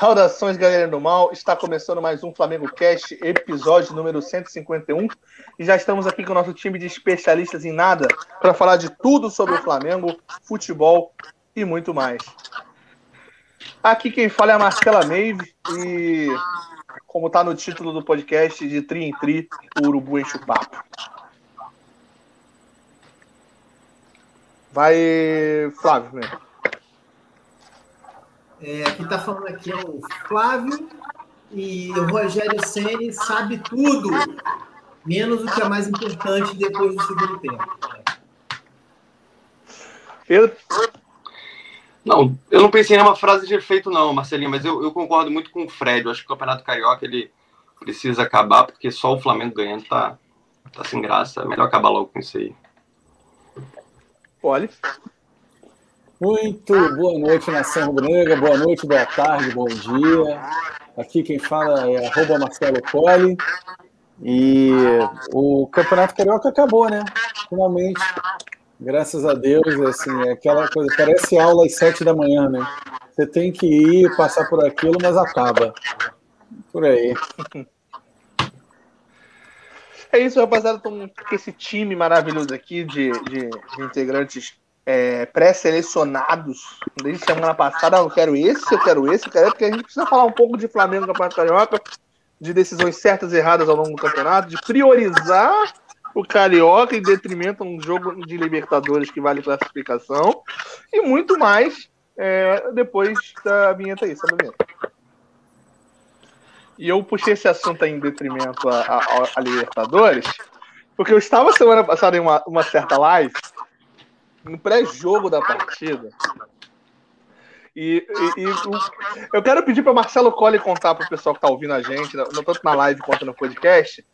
Saudações, galera do mal. Está começando mais um Flamengo Cast, episódio número 151. E já estamos aqui com o nosso time de especialistas em nada para falar de tudo sobre o Flamengo, futebol e muito mais. Aqui quem fala é a Marcela Meive e, como está no título do podcast, de tri em tri, o Urubu enche o papo. Vai, Flávio, mesmo. É, quem está falando aqui é o Flávio e o Rogério Ceni sabe tudo, menos o que é mais importante depois do segundo tempo. Eu... Não, eu não pensei em uma frase de efeito, não, Marcelinho, mas eu, eu, concordo muito com o Fred. Eu acho que o Campeonato Carioca ele precisa acabar, porque só o Flamengo ganhando tá, tá sem graça. É melhor acabar logo com isso aí. Olha. Muito boa noite, Nação Rubro-Negra, boa noite, boa tarde, bom dia. Aqui quem fala é arroba Marcelo Colli. E o Campeonato Carioca acabou, né? Finalmente. Graças a Deus, assim, é aquela coisa, parece aula às sete da manhã, né? Você tem que ir, passar por aquilo, mas acaba. Por aí. É isso, rapaziada. Estamos com esse time maravilhoso aqui de, de, de integrantes é, pré-selecionados desde semana passada. eu quero esse, eu quero esse, eu quero esse, porque a gente precisa falar um pouco de Flamengo no Campeonato Carioca, de decisões certas e erradas ao longo do campeonato, de priorizar o Carioca em detrimento a um jogo de Libertadores que vale classificação e muito mais é, depois da vinheta aí, sabe a vinheta? E eu puxei esse assunto aí em detrimento a, a, a Libertadores, porque eu estava semana passada em uma, uma certa live no pré-jogo da partida. E, e, e eu quero pedir para Marcelo Colli contar para o pessoal que está ouvindo a gente, tanto na live quanto no podcast,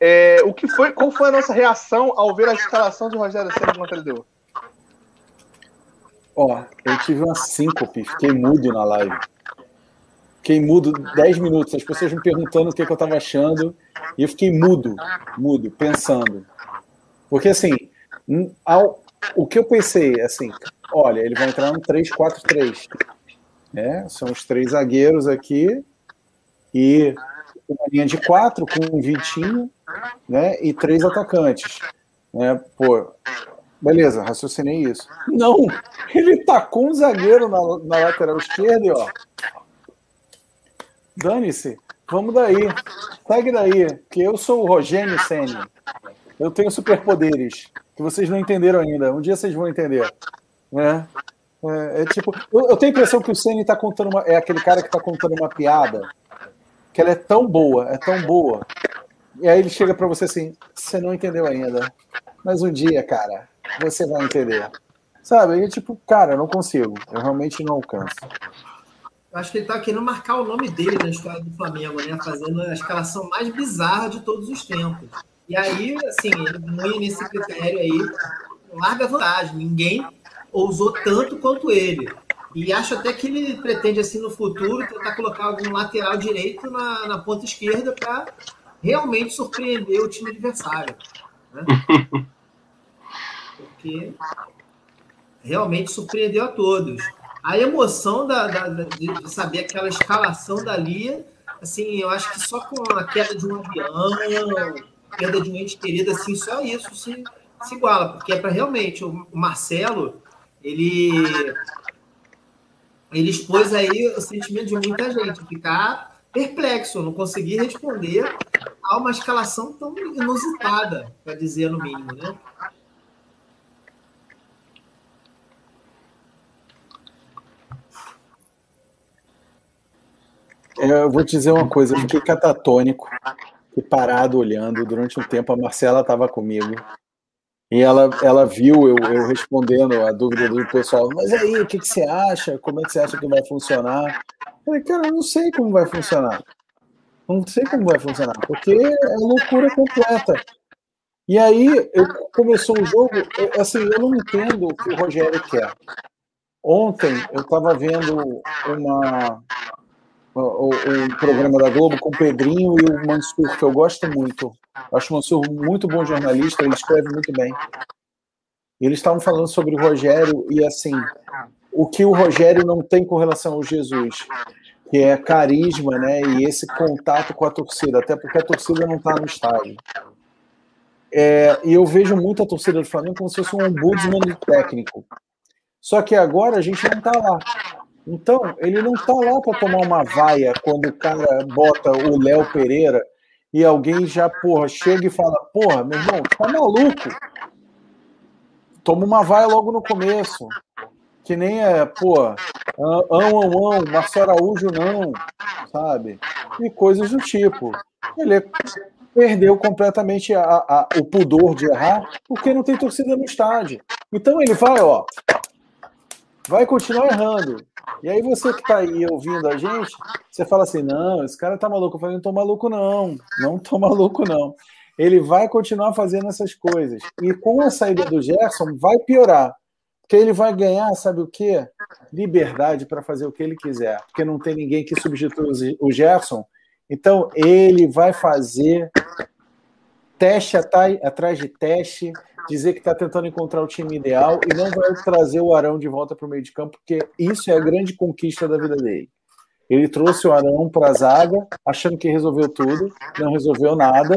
é, o que foi, qual foi a nossa reação ao ver a escalação de Rogério Senna contra ele deu? Ó, eu tive uma síncope, fiquei mudo na live. Fiquei mudo 10 minutos, as pessoas me perguntando o que, que eu estava achando, e eu fiquei mudo, mudo, pensando. Porque assim, ao, o que eu pensei, assim, olha, ele vai entrar no 3-4-3. Né? São os três zagueiros aqui e uma linha de quatro com um Vitinho né? e três atacantes. Né? Pô, beleza, raciocinei isso. Não, ele tacou um zagueiro na, na lateral esquerda e ó. Dane-se, vamos daí, segue daí, que eu sou o Rogênio Senna. Eu tenho superpoderes que vocês não entenderam ainda. Um dia vocês vão entender. Né? É, é tipo, eu, eu, tenho a impressão que o Ceni tá contando uma, é aquele cara que está contando uma piada que ela é tão boa, é tão boa. E aí ele chega para você assim: você não entendeu ainda, mas um dia, cara, você vai entender. Sabe? E tipo, cara, eu não consigo, eu realmente não alcanço. Acho que ele tá querendo marcar o nome dele na história do Flamengo, né? Fazendo a escalação mais bizarra de todos os tempos. E aí, assim, ele nesse critério aí, larga vantagem. Ninguém ousou tanto quanto ele. E acho até que ele pretende, assim, no futuro, tentar colocar algum lateral direito na, na ponta esquerda para realmente surpreender o time adversário. Né? Porque realmente surpreendeu a todos. A emoção da, da, de saber aquela escalação da Lia, assim, eu acho que só com a queda de um avião, perda de um ente querido, assim, só isso se, se iguala, porque é para realmente o Marcelo, ele ele expôs aí o sentimento de muita gente, ficar perplexo, não conseguir responder a uma escalação tão inusitada, para dizer no mínimo, né? Eu vou te dizer uma coisa, eu fiquei catatônico parado olhando. Durante um tempo, a Marcela estava comigo. E ela, ela viu eu, eu respondendo a dúvida do pessoal. Mas aí, o que, que você acha? Como é que você acha que vai funcionar? Eu falei, cara, eu não sei como vai funcionar. Não sei como vai funcionar, porque é loucura completa. E aí, eu, começou o jogo, eu, assim, eu não entendo o que o Rogério quer. Ontem, eu estava vendo uma, o, o, programa da Globo com o Pedrinho e o Mansur, que eu gosto muito. Acho o Mansur muito bom jornalista, ele escreve muito bem. Eles estavam falando sobre o Rogério e assim, o que o Rogério não tem com relação ao Jesus. que é carisma, né? E esse contato com a torcida, até porque a torcida não está no estádio. É, e eu vejo muito a torcida do Flamengo como se fosse um ombudsman técnico. Só que agora a gente não está lá. Então, ele não está lá para tomar uma vaia quando o cara bota o Léo Pereira e alguém já, porra, chega e fala: Porra, meu irmão, tá maluco? Toma uma vaia logo no começo. Que nem é, pô, ão, ão, ão, Marcelo Araújo não, sabe? E coisas do tipo. Ele perdeu completamente a, a, o pudor de errar porque não tem torcida no estádio. Então ele vai, ó, vai continuar errando. E aí você que tá aí ouvindo a gente, você fala assim, não, esse cara tá maluco. Eu falei, não tô maluco não, não tô maluco não. Ele vai continuar fazendo essas coisas. E com a saída do Gerson, vai piorar. Porque ele vai ganhar, sabe o quê? Liberdade para fazer o que ele quiser. Porque não tem ninguém que substitua o Gerson. Então, ele vai fazer teste atrás de teste, dizer que está tentando encontrar o time ideal e não vai trazer o Arão de volta para o meio de campo, porque isso é a grande conquista da vida dele. Ele trouxe o Arão para a zaga, achando que resolveu tudo, não resolveu nada,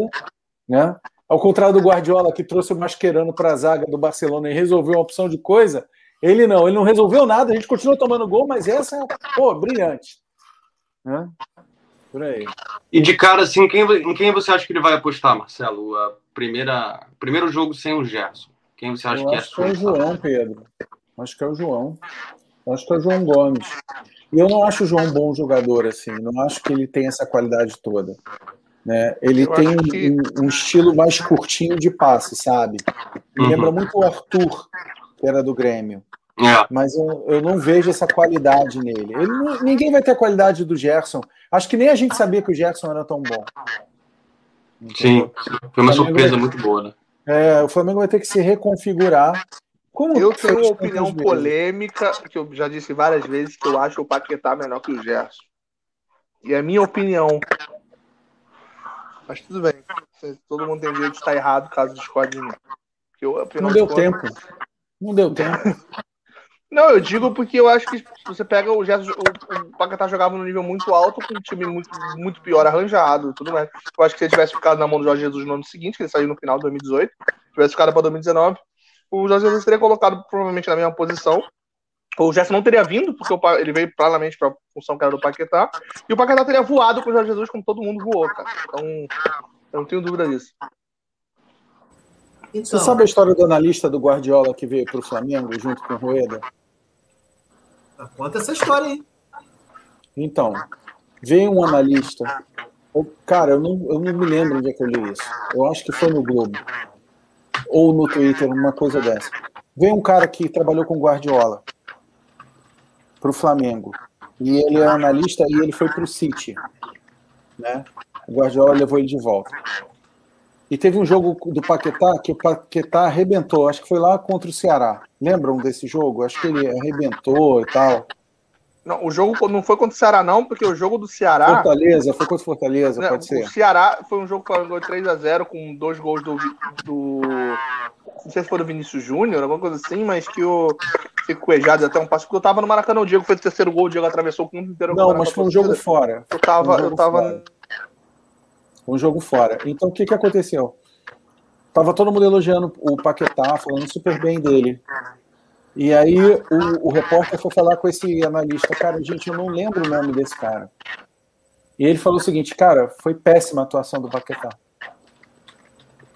né? Ao contrário do Guardiola, que trouxe o Mascherano para a zaga do Barcelona e resolveu uma opção de coisa, ele não, ele não resolveu nada, a gente continua tomando gol, mas essa é, pô, brilhante. Né? Por aí. E de cara, assim, quem, em quem você acha que ele vai apostar, Marcelo? A primeira, primeiro jogo sem o Gerson. Quem você acha Eu que acho é? Acho que é o João, Pedro. Acho que é o João. Acho que é o João Gomes. E eu não acho o João um bom jogador, assim. Não acho que ele tem essa qualidade toda. Né? Ele eu tem que... um, um, estilo mais curtinho de passe, sabe? Me uhum. lembra muito o Arthur, que era do Grêmio. É. Mas eu, eu, não vejo essa qualidade nele. Ele não, ninguém vai ter a qualidade do Gerson. Acho que nem a gente sabia que o Gerson era tão bom. Sim, foi uma surpresa vai... muito boa, né? É, o Flamengo vai ter que se reconfigurar. Como eu tenho uma opinião polêmica, que eu já disse várias vezes, que eu acho o Paquetá menor que o Gerson. E é minha opinião. Mas tudo bem. Todo mundo tem direito de estar errado caso discorde de mim. Eu, não deu tempo. Não deu tempo. Não, eu digo porque eu acho que você pega o Gerson, o, o Paquetá jogava num nível muito alto, com um time muito, muito pior arranjado tudo mais. Eu acho que se ele tivesse ficado na mão do Jorge Jesus no ano seguinte, que ele saiu no final de 2018, tivesse ficado para 2019, o Jorge Jesus teria colocado provavelmente na mesma posição. O Gerson não teria vindo, porque ele veio claramente para a função que era do Paquetá, e o Paquetá teria voado com o Jorge Jesus como todo mundo voou, cara. Então, eu não tenho dúvida disso. Então, Você sabe a história do analista do Guardiola que veio para o Flamengo junto com o Rueda? Conta essa história aí. Então, veio um analista. Cara, eu não, eu não me lembro onde é que eu li isso. Eu acho que foi no Globo. Ou no Twitter, uma coisa dessa. Veio um cara que trabalhou com Guardiola para o Flamengo. E ele é analista e ele foi para o City. Né? O Guardiola levou ele de volta. E teve um jogo do Paquetá que o Paquetá arrebentou, acho que foi lá contra o Ceará. Lembram desse jogo? Acho que ele arrebentou e tal. Não, o jogo não foi contra o Ceará, não, porque o jogo do Ceará. Fortaleza, foi contra o Fortaleza, não, pode ser. O Ceará foi um jogo que ganhou 3x0 com dois gols do, do. Não sei se foi do Vinícius Júnior, alguma coisa assim, mas que o. Fico cuejado até um passo, porque eu tava no Maracanã, o Diego fez o terceiro gol, o Diego atravessou o mundo inteiro. Não, mas foi um jogo fora. Eu tava. Um eu tava. Fora um jogo fora. Então o que, que aconteceu? Tava todo mundo elogiando o Paquetá, falando super bem dele. E aí o, o repórter foi falar com esse analista, cara, gente, eu não lembro o nome desse cara. E ele falou o seguinte, cara, foi péssima a atuação do Paquetá.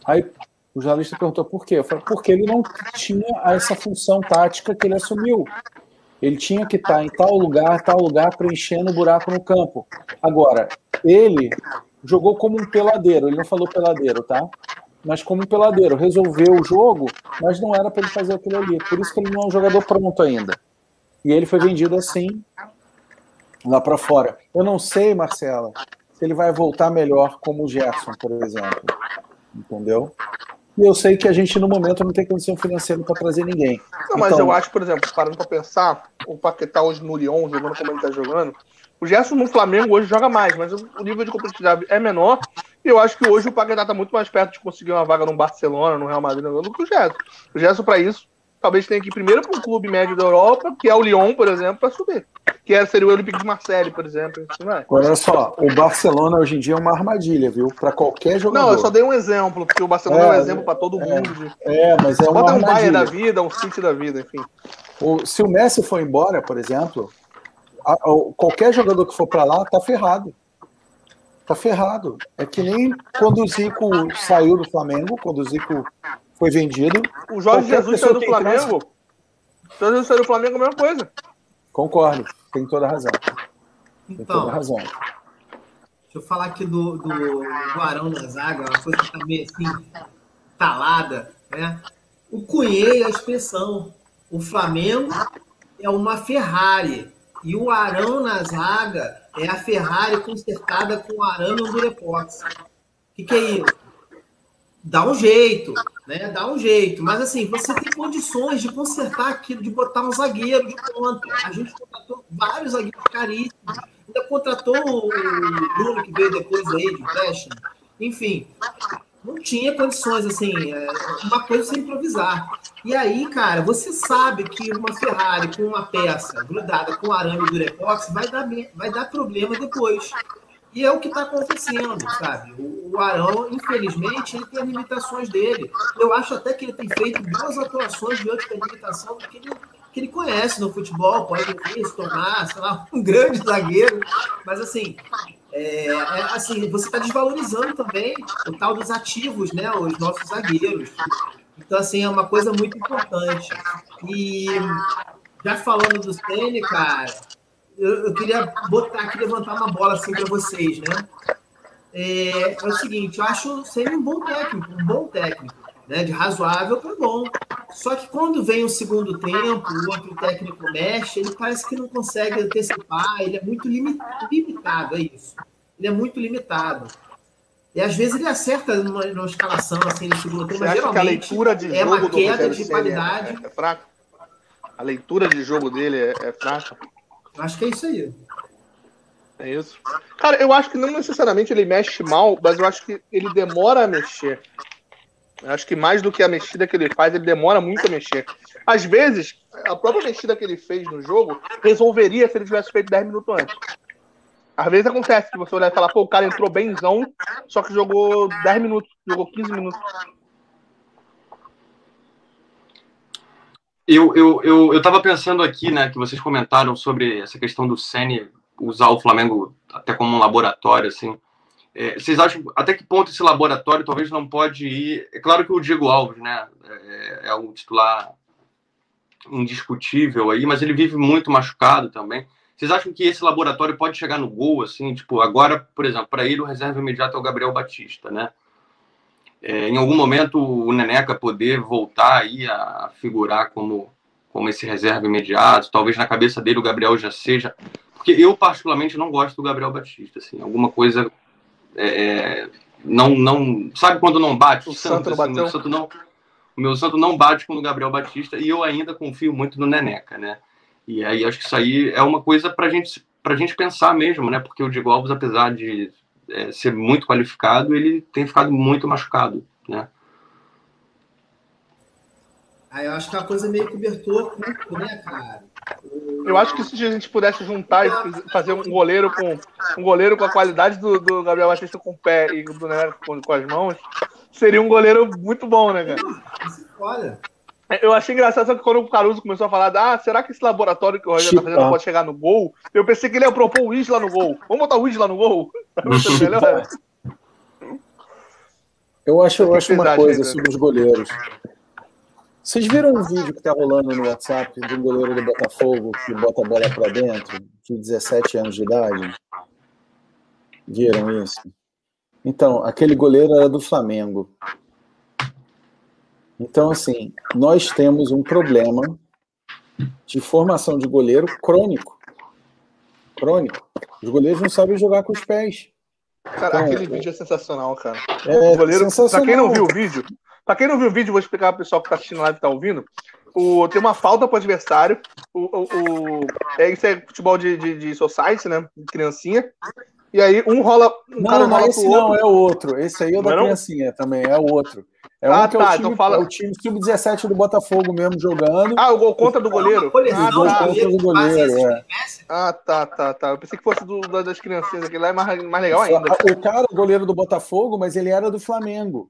Aí o jornalista perguntou por quê? Eu falei, porque ele não tinha essa função tática que ele assumiu. Ele tinha que estar em tal lugar, tal lugar, preenchendo o buraco no campo. Agora, ele jogou como um peladeiro. Ele não falou peladeiro, tá? Mas como um peladeiro. Resolveu o jogo, mas não era para ele fazer aquilo ali. Por isso que ele não é um jogador pronto ainda. E ele foi vendido assim, lá para fora. Eu não sei, Marcela, se ele vai voltar melhor como o Gerson, por exemplo. Entendeu? E eu sei que a gente, no momento, não tem condição financeira para trazer ninguém. Não, mas então... eu acho, por exemplo, parando para pensar, o Paquetá hoje no Lyon, jogando como ele está jogando, o Gerson no Flamengo hoje joga mais, mas o nível de competitividade é menor. E eu acho que hoje o Paquetá está muito mais perto de conseguir uma vaga no Barcelona, no Real Madrid, do que o Gerson. O Gerson, para isso, talvez tenha que ir primeiro para um clube médio da Europa, que é o Lyon, por exemplo, para subir. Que é, seria o Olympique de Marseille, por exemplo. Assim, Agora, olha só, o Barcelona hoje em dia é uma armadilha, viu? Para qualquer jogador. Não, eu só dei um exemplo, porque o Barcelona é, é um exemplo para todo é, mundo. De... É, mas é uma Bota armadilha. um Bayern da vida, um City da vida, enfim. O, se o Messi for embora, por exemplo, qualquer jogador que for para lá tá ferrado. Tá ferrado. É que nem quando o Zico saiu do Flamengo, quando o Zico foi vendido. O Jorge Jesus saiu do Flamengo. O Jorge Jesus saiu do Flamengo, a mesma coisa. Concordo, tem toda a razão. Tem então, toda a razão. Deixa eu falar aqui do, do, do Arão na zaga, uma coisa que tá meio assim, talada, né? O cunhei a expressão. O Flamengo é uma Ferrari. E o Arão na zaga é a Ferrari consertada com arame no Durepox. O que, que é isso? Dá um jeito, né? Dá um jeito. Mas assim, você tem condições de consertar aquilo, de botar um zagueiro de ponta. A gente contratou vários zagueiros caríssimos. Ainda contratou o Bruno, que veio depois aí, de teste. Enfim, não tinha condições, assim, é, uma coisa sem improvisar. E aí, cara, você sabe que uma Ferrari com uma peça grudada com arame Durepox vai dar, vai dar problema depois. E é o que está acontecendo, sabe? O, o, Arão, infelizmente, ele tem as limitações dele. Eu acho até que ele tem feito boas atuações diante da limitação que ele, que ele conhece no futebol, pode vir, se tornar, sei lá, um grande zagueiro. Mas, assim, é, é, assim, você está desvalorizando também o tal dos ativos, né? Os nossos zagueiros. Então, assim, é uma coisa muito importante. E já falando do Sene, cara, eu, eu, queria botar aqui, levantar uma bola assim para vocês, né? É, é, o seguinte, eu acho o Sene um bom técnico, um bom técnico, né? De razoável para bom. Só que quando vem o segundo tempo, o outro técnico mexe, ele parece que não consegue antecipar, ele é muito limitado, é isso. Ele é muito limitado. E às vezes ele acerta numa, numa escalação assim no segundo tempo, mas geralmente a leitura de é uma queda de qualidade. É, é, fraca? A leitura de jogo dele é, é fraca? Acho que é isso aí. É isso. Cara, eu acho que não necessariamente ele mexe mal, mas eu acho que ele demora a mexer. Acho que mais do que a mexida que ele faz, ele demora muito a mexer. Às vezes, a própria mexida que ele fez no jogo resolveria se ele tivesse feito 10 minutos antes. Às vezes acontece que você olhar e falar, pô, o cara entrou bemzão, só que jogou 10 minutos, jogou 15 minutos. Eu, eu, eu, eu tava pensando aqui, né, que vocês comentaram sobre essa questão do Sene usar o Flamengo até como um laboratório, assim. É, vocês acham até que ponto esse laboratório talvez não pode ir? É claro que o Diego Alves, né, é, é um titular indiscutível aí, mas ele vive muito machucado também. Vocês acham que esse laboratório pode chegar no gol, assim, tipo, agora, por exemplo, para ele o reserva imediato é o Gabriel Batista, né? É, em algum momento o Neneca poder voltar aí a figurar como, como esse reserva imediato, talvez na cabeça dele o Gabriel já seja. Porque eu, particularmente, não gosto do Gabriel Batista, assim, alguma coisa. É, é não, não. Sabe quando não bate? O, o santo, santo, assim, o santo não. O meu santo não bate com o Gabriel Batista e eu ainda confio muito no Neneca, né? E aí acho que isso aí é uma coisa para gente, a gente pensar mesmo, né? Porque o Diego Alves, apesar de é, ser muito qualificado, ele tem ficado muito machucado, né? Aí eu acho que é uma coisa meio cobertor né, cara? Eu acho que se a gente pudesse juntar e fazer um goleiro com um goleiro com a qualidade do, do Gabriel Batista com o pé e do Neneca com, com as mãos, seria um goleiro muito bom, né, cara? Olha. Eu achei engraçado que quando o Caruso começou a falar, ah, será que esse laboratório que o Rogério tá fazendo pode chegar no gol? Eu pensei que ele ia propor o Isla no gol. Vamos botar o Isla no gol? eu acho, eu acho uma coisa sobre os goleiros. Vocês viram um vídeo que tá rolando no WhatsApp de um goleiro do Botafogo que bota a bola para dentro, de 17 anos de idade? Viram isso? Então, aquele goleiro era do Flamengo. Então, assim, nós temos um problema de formação de goleiro crônico. Crônico. Os goleiros não sabem jogar com os pés. Cara, então, aquele vídeo é sensacional, cara. É, o goleiro, sensacional. Pra quem não viu o vídeo, pra quem não viu o vídeo, vou explicar pro pessoal que tá assistindo live e tá ouvindo. O, tem uma falta pro adversário. O, o, o é, isso é futebol de, de, de society, né? De criancinha. E aí um rola. Um não, cara não, rola esse pro não, outro. é o outro. Esse aí é o da Não é não? criancinha também, é o outro. É Ah, um que é, tá, o time, então fala- é o time sub-17 do Botafogo mesmo jogando. Ah, o gol contra do goleiro? Ah, gol tá. contra do goleiro, é. Ah, tá, tá, tá. Eu pensei que fosse do, da- das criancinhas aqui lá, é mais, mais legal ainda. O cara, o goleiro do Botafogo, mas ele era do Flamengo.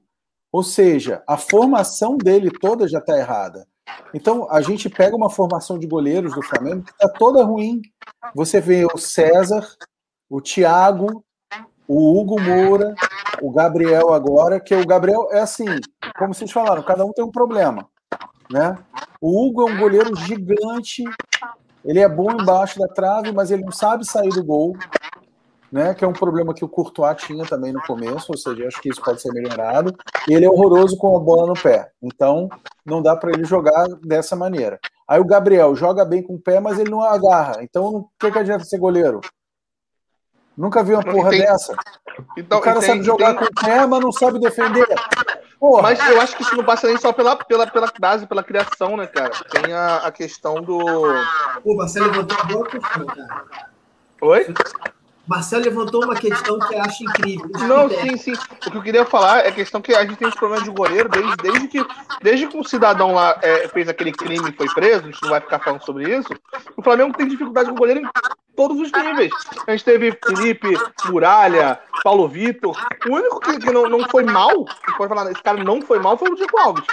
Ou seja, a formação dele toda já está errada. Então, a gente pega uma formação de goleiros do Flamengo que está toda ruim. Você vê o César, o Thiago, o Hugo Moura, o Gabriel agora, que o Gabriel é assim, como vocês falaram, cada um tem um problema. Né? O Hugo é um goleiro gigante, ele é bom embaixo da trave, mas ele não sabe sair do gol né? Que é um problema que o Courtois tinha também no começo, ou seja, acho que isso pode ser melhorado. E ele é horroroso com a bola no pé, então não dá para ele jogar dessa maneira. Aí o Gabriel joga bem com o pé, mas ele não agarra. Então, o que, que adianta ser goleiro? Nunca vi uma porra tem- dessa. Então, o cara tem- sabe jogar tem- com o pé, mas não sabe defender. Porra, Mas eu acho que isso não passa nem só pela, pela, pela base, pela criação, né, cara? Tem a, a questão do. Pô, Marcelo levantou questão, cara. Oi? Marcelo levantou uma questão que eu acho incrível. Os Não, sim, sim. O que eu queria falar é a questão que a gente tem esse problema de goleiro desde, desde que desde que um cidadão lá é, fez aquele crime e foi preso, a gente não vai ficar falando sobre isso. O Flamengo tem dificuldade com o goleiro em todos os níveis. A gente teve Felipe, Muralha, Paulo Vitor. O único que, que não, não foi mal, que pode falar, esse cara não foi mal, foi o Diego Alves.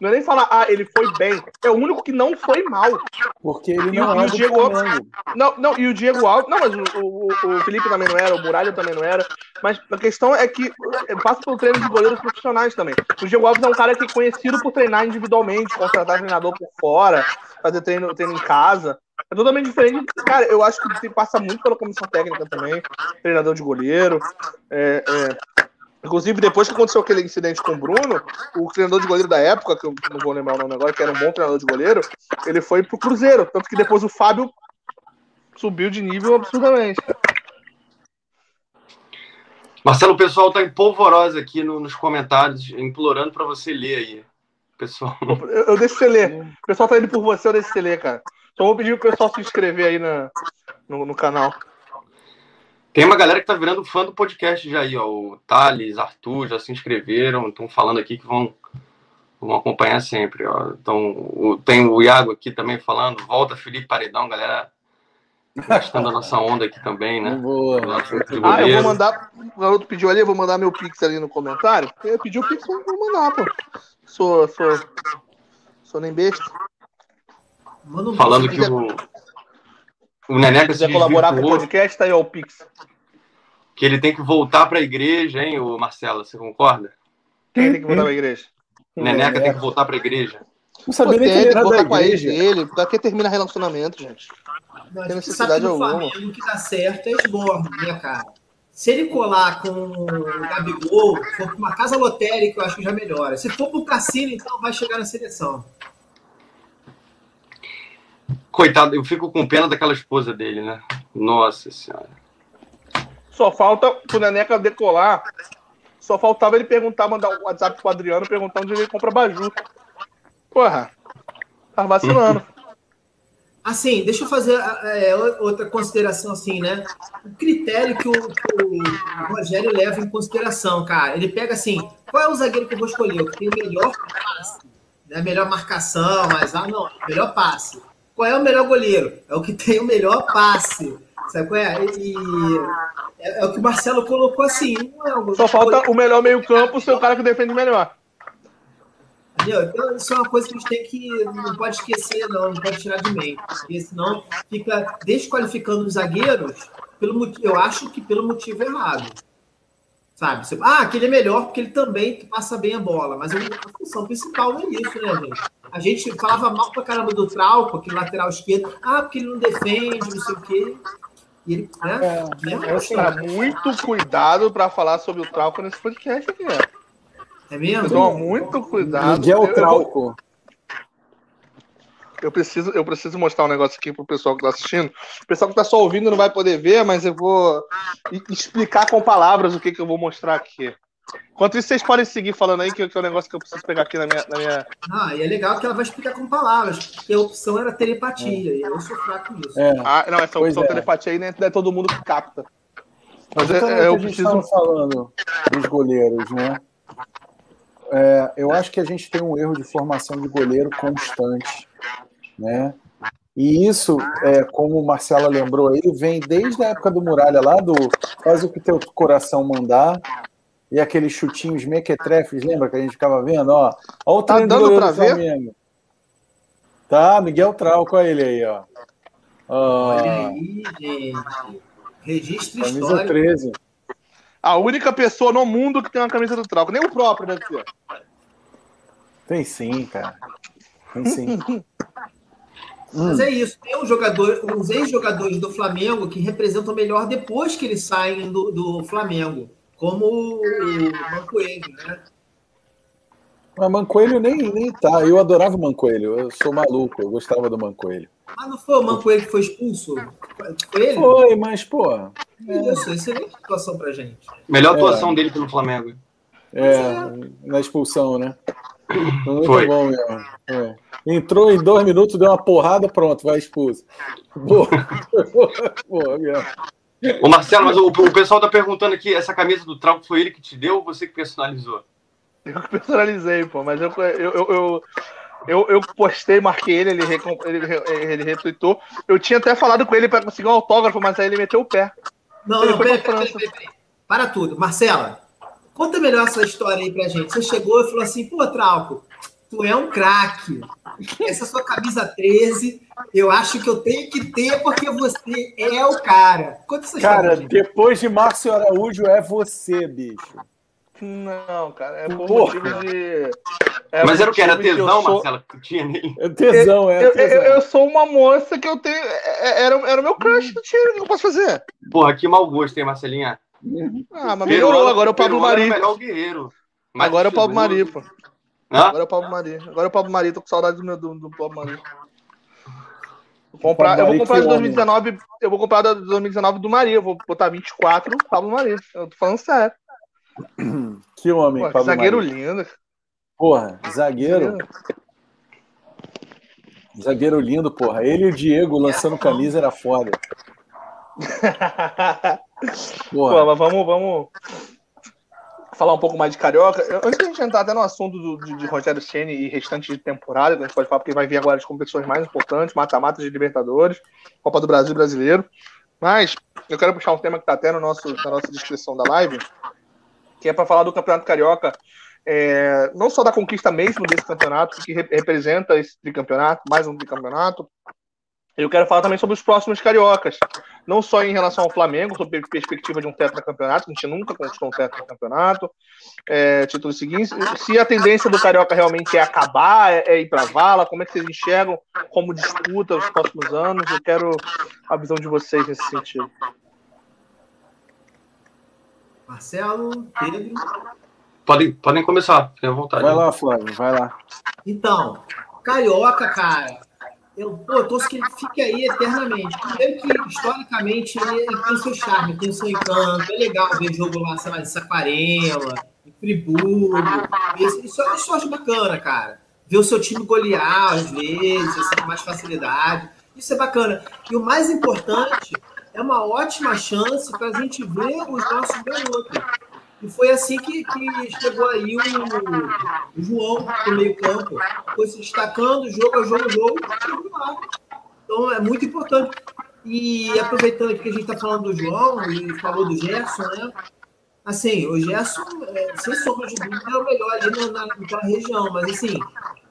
Não é nem falar, ah, ele foi bem. É o único que não foi mal. porque ele E não e é o Diego- Flamengo. Não, não, e o Diego Alves. Não, mas o, o, o Felipe também não era, o Muralha também não era. Mas a questão é que eh, passa pelo treino de goleiros profissionais também. O Diego Alves é um cara que é conhecido por treinar individualmente, contratar treinador por fora, fazer treino, treino em casa. É totalmente diferente. Cara, eu acho que passa muito pela comissão técnica também, treinador de goleiro. É, é. Inclusive, depois que aconteceu aquele incidente com o Bruno, o treinador de goleiro da época, que eu não vou lembrar o nome agora, que era um bom treinador de goleiro, ele foi pro Cruzeiro. Tanto que depois o Fábio subiu de nível absurdamente. Marcelo, o pessoal tá em polvorosa aqui no- nos comentários, implorando para você ler aí. Pessoal, Eu, eu deixo você ler. O pessoal tá indo por você, eu deixo você ler, cara. Só vou pedir pro pessoal se inscrever aí na, no, no canal. Tem uma galera que tá virando fã do podcast já aí, ó. O Thales, Arthur já se inscreveram, estão falando aqui que vão, vão acompanhar sempre, ó. Então, o- tem o Iago aqui também falando, volta Felipe Paredão, galera gostando da nossa onda aqui também, né? Nosso Ah, eu vou mandar. O garoto pediu ali, eu vou mandar meu Pix ali no comentário. Eu pedi o Pix, eu vou mandar, pô. Sou, sou. Sou nem besta. Manda um Falando que o, o Neneca Se se quiser colaborar com o podcast, tá aí, ó, o Pix. Que ele tem que voltar para a igreja, hein, o Marcelo, você concorda? Quem tem que mandar pra igreja? O Neneca tem que voltar para a igreja. Não Pô, sabia nem que tem, ele que da voltar com a ex igreja. dele. Daqui termina relacionamento, gente. Não, a tem necessidade alguma. Flamengo o que dá certo é esborno, né, cara? Se ele colar com o Gabigol, for para uma casa lotérica, eu acho que já melhora. Se for para o cassino, então vai chegar na seleção. Coitado, eu fico com pena daquela esposa dele, né? Nossa senhora. Só falta pro Neneca decolar. Só faltava ele perguntar, mandar o WhatsApp pro Adriano perguntando onde ele compra Baju. Porra. Tá vacilando. Assim, deixa eu fazer é, outra consideração assim, né? O critério que o, o Rogério leva em consideração, cara. Ele pega assim, qual é o zagueiro que eu vou escolher? O que tem o melhor passe, né? Melhor marcação, mas ah, não, melhor passe. Qual é o melhor goleiro? É o que tem o melhor passe. Sabe qual é? E é, é o que o Marcelo colocou assim. Não é Só falta o melhor meio-campo ser o cara que defende melhor. Entendeu? Então, isso é uma coisa que a gente tem que. Não pode esquecer, não, não pode tirar de mente. Porque senão fica desqualificando os zagueiros, pelo, eu acho que pelo motivo errado. Sabe? Ah, aquele é melhor porque ele também passa bem a bola. Mas a função principal não é isso, né, gente? A gente falava mal pra caramba do Trauco, aquele lateral esquerdo. Ah, porque ele não defende, não sei o quê. E ele, né? É, é assim, muito cuidado pra falar sobre o Trauco nesse podcast aqui, ó. É mesmo? Toma muito cuidado. Miguel Eu- eu vou- Trauco. Eu preciso, eu preciso mostrar um negócio aqui pro pessoal que tá assistindo. O pessoal que tá só ouvindo não vai poder ver, mas eu vou explicar com palavras o que, que eu vou mostrar aqui. Enquanto isso, vocês podem seguir falando aí, que, que é um negócio que eu preciso pegar aqui na minha. Na minha... Ah, e é legal que ela vai explicar com palavras, porque a opção era telepatia, e eu sou fraco nisso. É. Ah, não, essa Pois opção é. telepatia aí né, não é todo mundo que capta. Mas é, é, eu a gente estava preciso... falando dos goleiros, né? É, eu acho que a gente tem um erro de formação de goleiro constante, né? E isso, é, como o Marcelo lembrou aí, vem desde a época do Muralha lá, do faz o que teu coração mandar, e aqueles chutinhos mequetrefes, lembra que a gente ficava vendo? Ó, ó o tá dando pra ver? Flamengo. Tá, Miguel Trauco, olha ele aí, ó. Olha aí, gente. Registro camisa histórico. 13. A única pessoa no mundo que tem uma camisa do Trauco. Nem o próprio deve ser. Tem sim, cara. Tem sim. Mas é isso. Tem um jogador, uns ex-jogadores do Flamengo que representam melhor depois que eles saem do, do Flamengo. Como o Mancoelho, né? Mas Mancoelho nem, nem tá. Eu adorava o Mancoelho. Eu sou maluco. Eu gostava do Mancoelho. Ah, não foi o Mancoelho que foi expulso? Foi ele? Foi, mas, pô. É... Isso, excelente situação pra gente. Melhor atuação é. dele pelo Flamengo. É, é, na expulsão, né? Muito foi. bom mesmo. É. Entrou em dois minutos, deu uma porrada, pronto, vai expulso. Boa, boa mesmo. Ô Marcelo, mas o, o pessoal tá perguntando aqui, essa camisa do Trauco foi ele que te deu ou você que personalizou? Eu que personalizei, pô, mas eu, eu, eu, eu, eu postei, marquei ele, ele, ele, ele retweetou. Eu tinha até falado com ele para conseguir um autógrafo, mas aí ele meteu o pé. Não, ele não, peraí, peraí, peraí, Para tudo. Marcela, conta melhor essa história aí pra gente. Você chegou e falou assim, pô, Trauco, tu é um craque. Essa sua camisa 13, eu acho que eu tenho que ter porque você é o cara. Cara. Cara, depois de Márcio Araújo é você, bicho. Não, cara, é por motivo de. É Mas era o que? Era tesão, sou... Marcelo, que tu tinha nele? É tesão, é. Eu, tesão. Eu, eu, sou uma moça que eu tenho. É, é, era, era o meu crush do time, o que eu posso fazer? Porra, que mau gosto, hein, Marcelinha? Ah, mas melhorou, agora é o Pablo Mari. melhor guerreiro. Agora é o Pablo Mari, pô. Agora é o Pablo Mari. Agora é o Pablo Mari, tô com saudade do meu do, do Pablo Mari. Vou comprar, eu vou comprar de 2019, eu vou comprar de 2019 do Mari, eu vou botar 24 Pablo Mari. Eu tô falando sério. Que homem, Pô, Pablo Zagueiro Mari. lindo. Porra, zagueiro. Zagueiro lindo, porra. Ele e o Diego lançando camisa era foda. porra. Pô, mas vamos, vamos falar um pouco mais de Carioca. Antes de a gente entrar até no assunto do, de, de Rogério Ceni e restante de temporada, que a gente pode falar, porque vai vir agora as competições mais importantes, mata-mata de Libertadores, Copa do Brasil Brasileiro. Mas eu quero puxar um tema que está até no nosso, na nossa descrição da live, que é para falar do Campeonato Carioca, é, não só da conquista mesmo desse campeonato, que re representa esse tricampeonato, mais um tricampeonato. Eu quero falar também sobre os próximos cariocas, não só em relação ao Flamengo, sob perspectiva de um tetracampeonato, a gente nunca conquistou um tetracampeonato, é, título seguinte, se a tendência do carioca realmente é acabar, é, é ir para a vala, como é que vocês enxergam como disputa os próximos anos? Eu quero a visão de vocês nesse sentido. Marcelo, Pedro. Podem, podem começar, fiquem à vontade. Vai lá, Flávio, vai lá. Então, Carioca, cara, eu, pô, eu torço que ele fique aí eternamente. Primeiro que, historicamente, ele, tem o seu charme, tem o seu encanto. É legal ver jogo lá, sei lá, em Saquarema, em Friburgo. Isso, isso, isso eu acho bacana, cara. Ver o seu time golear, às vezes, assim, com mais facilidade. Isso é bacana. E o mais importante é uma ótima chance para a gente ver os nossos garotos. E foi assim que, que chegou aí o, o João do meio-campo. Foi se destacando, jogo a jogo, jogo, chegou lá. Então é muito importante. E aproveitando que a gente está falando do João e falou do Gerson, né? Assim, o Gerson, é, sem sombra de dúvida, é o melhor ali na, naquela região, mas assim,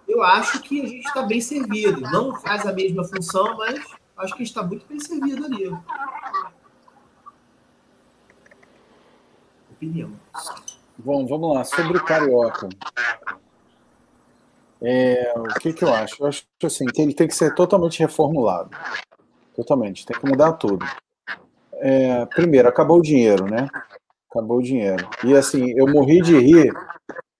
eu acho que a gente está bem servido. Não faz a mesma função, mas acho que está muito bem servido ali. Opinião. Bom, vamos lá. Sobre o Carioca. É, o que, que eu acho? Eu acho assim, que ele tem que ser totalmente reformulado. Totalmente. Tem que mudar tudo. É, primeiro, acabou o dinheiro, né? Acabou o dinheiro. E assim, eu morri de rir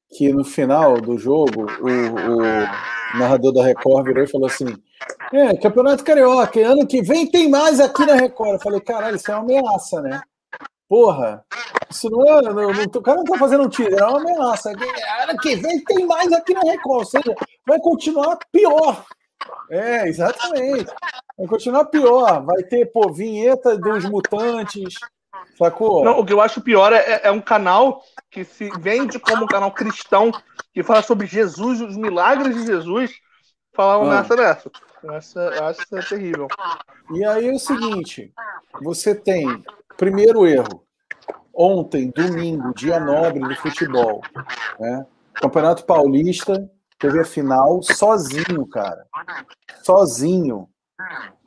que no final do jogo o, o narrador da Record virou e falou assim: É, Campeonato Carioca, ano que vem tem mais aqui na Record. Eu falei: Caralho, isso é uma ameaça, né? Porra, isso não é. Não, não, o cara não tá fazendo um tiro, é uma ameaça. Ano que vem tem mais aqui na Record, ou seja, vai continuar pior. É, exatamente. Vai continuar pior. Vai ter, pô, vinheta dos mutantes, Sacou? Não, o que eu acho pior é, é um canal que se vende como um canal cristão, que fala sobre Jesus, os milagres de Jesus, falar uma Ah. nessa dessa. Essa, eu acho isso é terrível. E aí é o seguinte: você tem, primeiro erro, ontem, domingo, dia nobre do futebol, né? Campeonato Paulista teve a final sozinho, cara. Sozinho.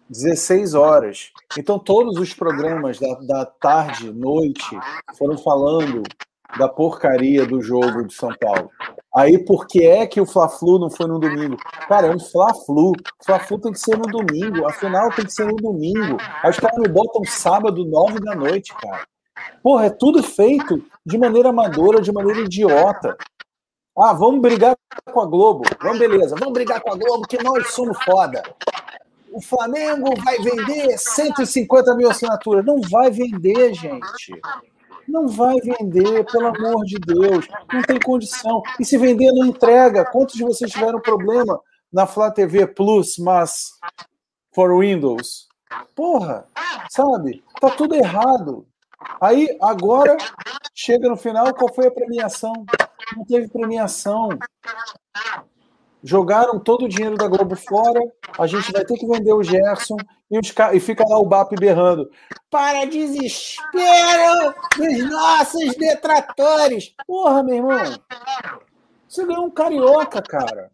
16 horas. Então, todos os programas da, da tarde, noite, foram falando da porcaria do jogo de São Paulo. Aí, por que é que o Fla-Flu não foi no domingo? Cara, é um Fla-Flu. Fla-Flu tem que ser no domingo. A final tem que ser no domingo. Os caras me botam sábado, nove da noite, cara. Porra, é tudo feito de maneira amadora, de maneira idiota. Ah, vamos brigar com a Globo. Vamos, beleza. Vamos brigar com a Globo, que nós somos foda. O Flamengo vai vender 150 mil assinaturas. Não vai vender, gente. Não vai vender, pelo amor de Deus. Não tem condição. E se vender, não entrega. Quantos de vocês tiveram problema na Flá TV Plus, mas for Windows? Porra, sabe? Tá tudo errado. Aí, agora, chega no final, qual foi a premiação? Não teve premiação. Jogaram todo o dinheiro da Globo fora, a gente vai ter que vender o Gerson e, os e fica lá o BAP berrando. Para desespero dos nossos detratores! Porra, meu irmão! Você ganhou um carioca, cara.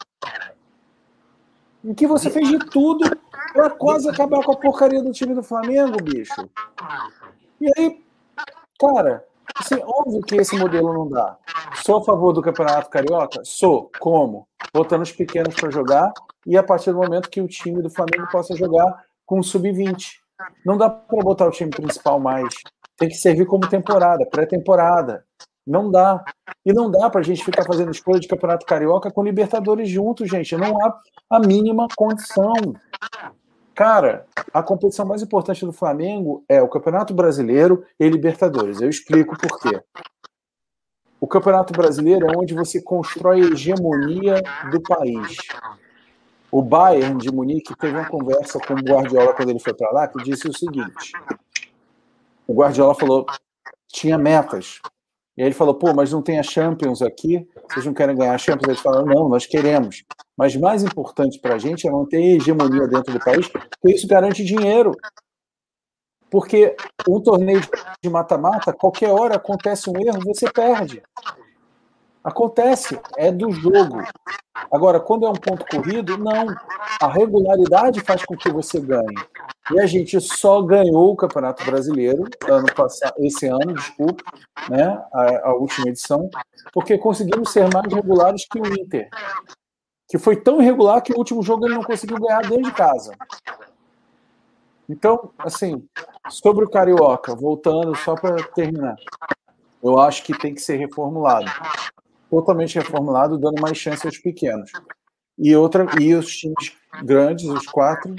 Em que você fez de tudo para quase acabar com a porcaria do time do Flamengo, bicho. E aí, cara, assim, óbvio que esse modelo não dá. Sou a favor do Campeonato Carioca? Sou. Como? Botando os pequenos para jogar e a partir do momento que o time do Flamengo possa jogar com o sub-20. Não dá para botar o time principal mais. Tem que servir como temporada, pré-temporada. Não dá. E não dá para a gente ficar fazendo escolha de Campeonato Carioca com Libertadores juntos, gente. Não há a mínima condição. Cara, a competição mais importante do Flamengo é o Campeonato Brasileiro e Libertadores. Eu explico por quê. O Campeonato Brasileiro é onde você constrói a hegemonia do país. O Bayern de Munique teve uma conversa com o Guardiola quando ele foi para lá, que disse o seguinte: o Guardiola falou, tinha metas. E aí ele falou, pô, mas não tem a Champions aqui? Vocês não querem ganhar a Champions? Eles falaram, não, nós queremos. Mas mais importante para a gente é manter a hegemonia dentro do país, porque isso garante dinheiro. Porque um torneio de mata-mata, qualquer hora acontece um erro, você perde. Acontece, é do jogo. Agora, quando é um ponto corrido, não. A regularidade faz com que você ganhe. E a gente só ganhou o Campeonato Brasileiro ano passado, esse ano, desculpa, né, a, a última edição, porque conseguimos ser mais regulares que o Inter, que foi tão irregular que o último jogo ele não conseguiu ganhar dentro de casa. Então, assim, sobre o Carioca, voltando só para terminar, eu acho que tem que ser reformulado. Totalmente reformulado, dando mais chance aos pequenos. E, outra, e os times grandes, os quatro,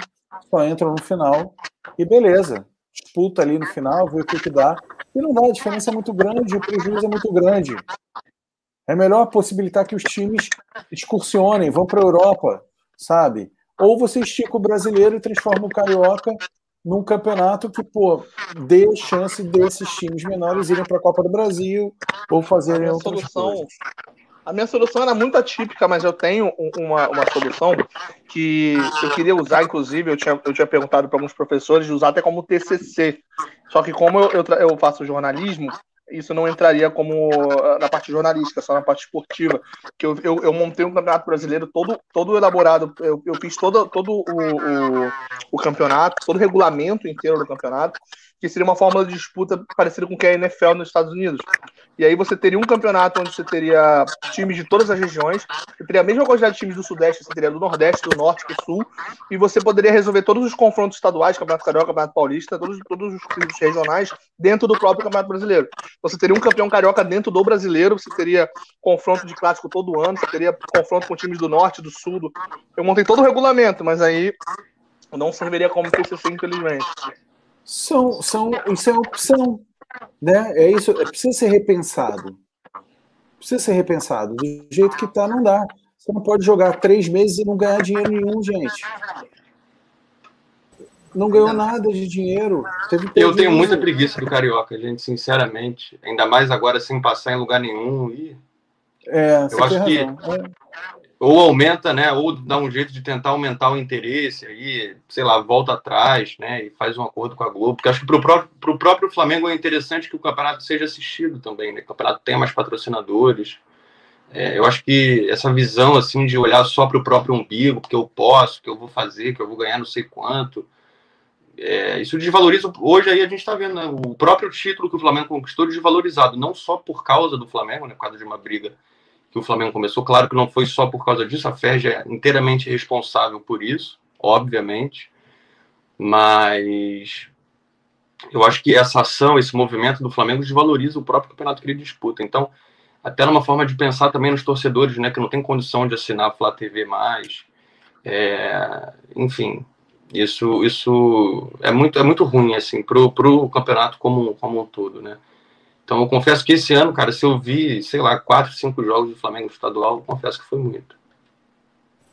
só entram no final e beleza. Disputa ali no final, vê o que, dá. E não dá, a diferença é muito grande, o prejuízo é muito grande. É melhor possibilitar que os times excursionem, vão para a Europa, sabe? Ou você estica o brasileiro e transforma o carioca num campeonato que, pô, dê chance desses times menores irem para a Copa do Brasil ou fazerem outras solução, coisas. A minha solução era muito atípica, mas eu tenho uma, uma solução que eu queria usar, inclusive, eu tinha, eu tinha perguntado para alguns professores de usar até como TCC. Só que como eu, eu, eu faço jornalismo, isso não entraria como na parte jornalística, só na parte esportiva. Que eu, eu, eu montei um campeonato brasileiro todo, todo elaborado, eu, eu fiz todo, todo o, o, o, campeonato, todo o regulamento inteiro do campeonato, que seria uma fórmula de disputa parecida com o que é a NFL nos Estados Unidos. E aí você teria um campeonato onde você teria times de todas as regiões, você teria a mesma quantidade de times do Sudeste, você teria do Nordeste, do Norte, do Sul, e você poderia resolver todos os confrontos estaduais, Campeonato Carioca, Campeonato Paulista, todos, todos os times regionais dentro do próprio Campeonato Brasileiro. Você teria um campeão carioca dentro do brasileiro, você teria confronto de clássico todo ano, você teria confronto com times do Norte, do Sul. Do... Eu montei todo o regulamento, mas aí não serviria como TCC, infelizmente. São, são, isso é opção. Né? É isso, é, precisa ser repensado. Precisa ser repensado. Do jeito que está, não dá. Você não pode jogar três meses e não ganhar dinheiro nenhum, gente. Não ganhou nada de dinheiro. eu tenho muita preguiça do Carioca, gente, sinceramente. Ainda mais agora sem passar em lugar nenhum. E... É, eu acho que é. Ou aumenta, né? Ou dá um jeito de tentar aumentar o interesse aí, sei lá, volta atrás, né? E faz um acordo com a Globo. Porque acho que para o próprio, próprio Flamengo é interessante que o campeonato seja assistido também, né? Que o campeonato tenha mais patrocinadores. É, eu acho que essa visão assim de olhar só para o próprio umbigo, que eu posso, que eu vou fazer, que eu vou ganhar não sei quanto, é, isso desvaloriza. Hoje aí a gente está vendo né, o próprio título que o Flamengo conquistou desvalorizado, não só por causa do Flamengo, né, por causa de uma briga que o Flamengo começou. Claro que não foi só por causa disso, a FERJ é inteiramente responsável por isso, obviamente, mas eu acho que essa ação, esse movimento do Flamengo desvaloriza o próprio campeonato que ele disputa. Então, até numa forma de pensar também nos torcedores, né, que não tem condição de assinar a Flá TV mais. É, enfim, isso, isso é muito, é muito ruim assim pro, pro campeonato como, como um todo, né? Então eu confesso que esse ano, cara, se eu vi, sei lá, quatro, cinco jogos do Flamengo estadual, eu confesso que foi muito.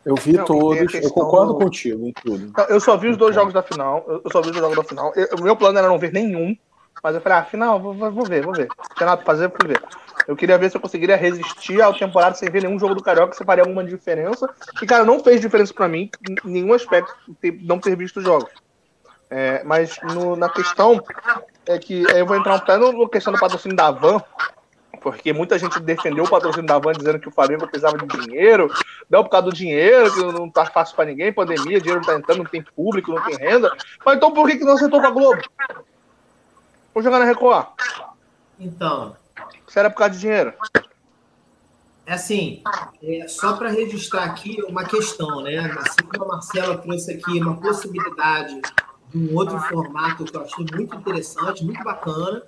Eu vi não, todos, eu concordo contigo em tudo. eu só vi os dois jogos da final, eu só vi os jogos da final. o meu plano era não ver nenhum, mas eu falei, ah, final, vou, vou ver, vou ver. Renato, fazer, fui ver. Eu queria ver se eu conseguiria resistir ao temporada sem ver nenhum jogo do Carioca, se faria alguma diferença. E, cara, não fez diferença para mim, em nenhum aspecto, não ter visto os jogos. É, mas no, na questão é que eu vou entrar um pé na questão do patrocínio da Van, porque muita gente defendeu o patrocínio da Van dizendo que o Flamengo precisava de dinheiro, não por causa do dinheiro, que não tá fácil para ninguém, pandemia, dinheiro não tá entrando, não tem público, não tem renda. Mas então por que, que não acertou com a Globo? Vou jogar na Record. Então, se era por causa de dinheiro. É assim, é, só para registrar aqui uma questão, né? Assim como a Marcela trouxe aqui uma possibilidade de um outro formato que eu achei muito interessante, muito bacana.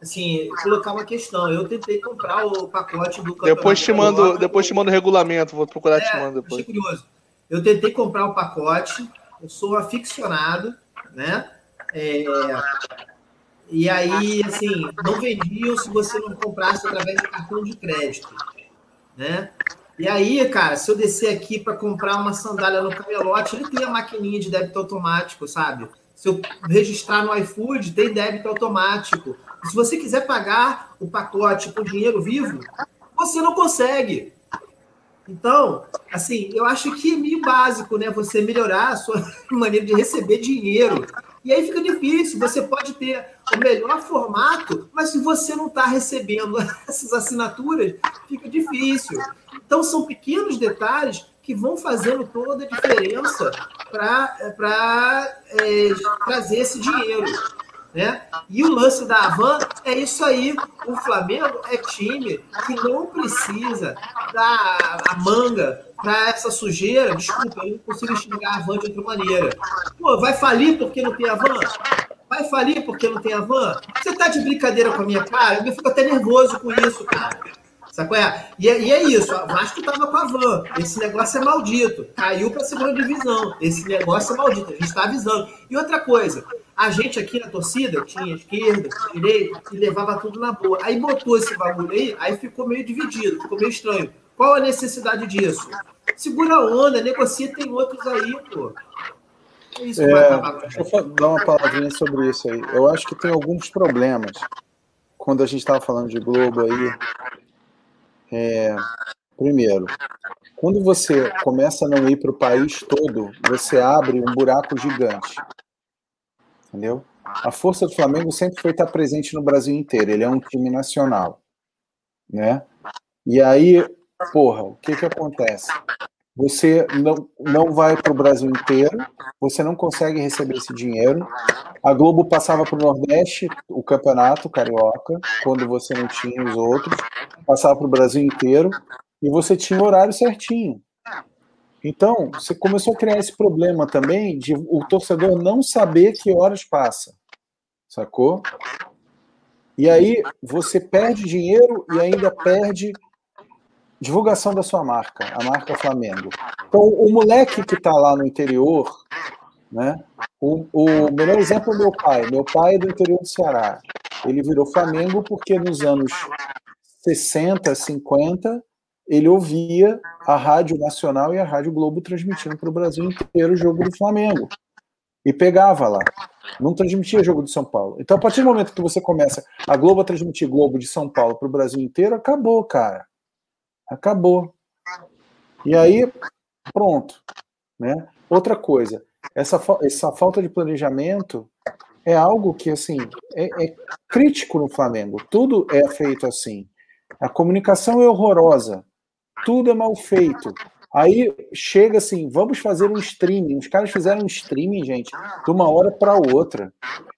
Assim, colocar uma questão. Eu tentei comprar o pacote do Depois te mando, depois te mando o regulamento, vou procurar é, te mando depois. Achei curioso. Eu tentei comprar o pacote, eu sou aficionado, né? É, e aí, assim, não vendiam se você não comprasse através de cartão de crédito, né? E aí, cara, se eu descer aqui para comprar uma sandália no camelote, ele tem a maquininha de débito automático, sabe? Se eu registrar no iFood, tem débito automático. E se você quiser pagar o pacote com dinheiro vivo, você não consegue. Então, assim, eu acho que é meio básico, né? Você melhorar a sua maneira de receber dinheiro e aí fica difícil. Você pode ter o melhor formato, mas se você não está recebendo essas assinaturas, fica difícil. Então, são pequenos detalhes que vão fazendo toda a diferença para é, trazer esse dinheiro. Né? E o lance da Avan é isso aí. O Flamengo é time que não precisa dar a manga para essa sujeira. Desculpa, eu não consigo enxergar a Avan de outra maneira. Pô, vai falir porque não tem Avan? Vai falir porque não tem Avan? Você tá de brincadeira com a minha cara? Eu fico até nervoso com isso, cara. Sabe qual é? E, é? e é isso, o Vasco tava com a van. Esse negócio é maldito. Caiu para a segunda divisão. Esse negócio é maldito. A gente está avisando. E outra coisa, a gente aqui na torcida tinha esquerda, direita, e levava tudo na boa. Aí botou esse bagulho aí, aí ficou meio dividido, ficou meio estranho. Qual a necessidade disso? Segura a onda, negocia, tem outros aí, pô. É isso que é, vai acabar Deixa eu dar uma palavrinha sobre isso aí. Eu acho que tem alguns problemas. Quando a gente estava falando de Globo aí, é, primeiro, quando você começa a não ir para o país todo, você abre um buraco gigante entendeu? A força do Flamengo sempre foi estar presente no Brasil inteiro. Ele é um time nacional, né? E aí, porra, o que que acontece? Você não, não vai para o Brasil inteiro, você não consegue receber esse dinheiro. A Globo passava para o Nordeste o campeonato carioca, quando você não tinha os outros, passava para o Brasil inteiro, e você tinha o horário certinho. Então, você começou a criar esse problema também de o torcedor não saber que horas passa. Sacou? E aí você perde dinheiro e ainda perde divulgação da sua marca, a marca Flamengo. Então, o moleque que está lá no interior, né? O, o melhor exemplo é meu pai. Meu pai é do interior do Ceará. Ele virou Flamengo porque nos anos 60, 50, ele ouvia a Rádio Nacional e a Rádio Globo transmitindo para o Brasil inteiro o jogo do Flamengo. e pegava lá. Não transmitia jogo de São Paulo. Então, a partir do momento que você começa a Globo a transmitir Globo de São Paulo para o Brasil inteiro, acabou, cara. Acabou. E aí, pronto. Né? Outra coisa, essa, essa falta de planejamento é algo que assim é, é crítico no Flamengo. Tudo é feito assim. A comunicação é horrorosa. Tudo é mal feito. Aí chega assim, vamos fazer um streaming. Os caras fizeram um streaming, gente, de uma hora para outra.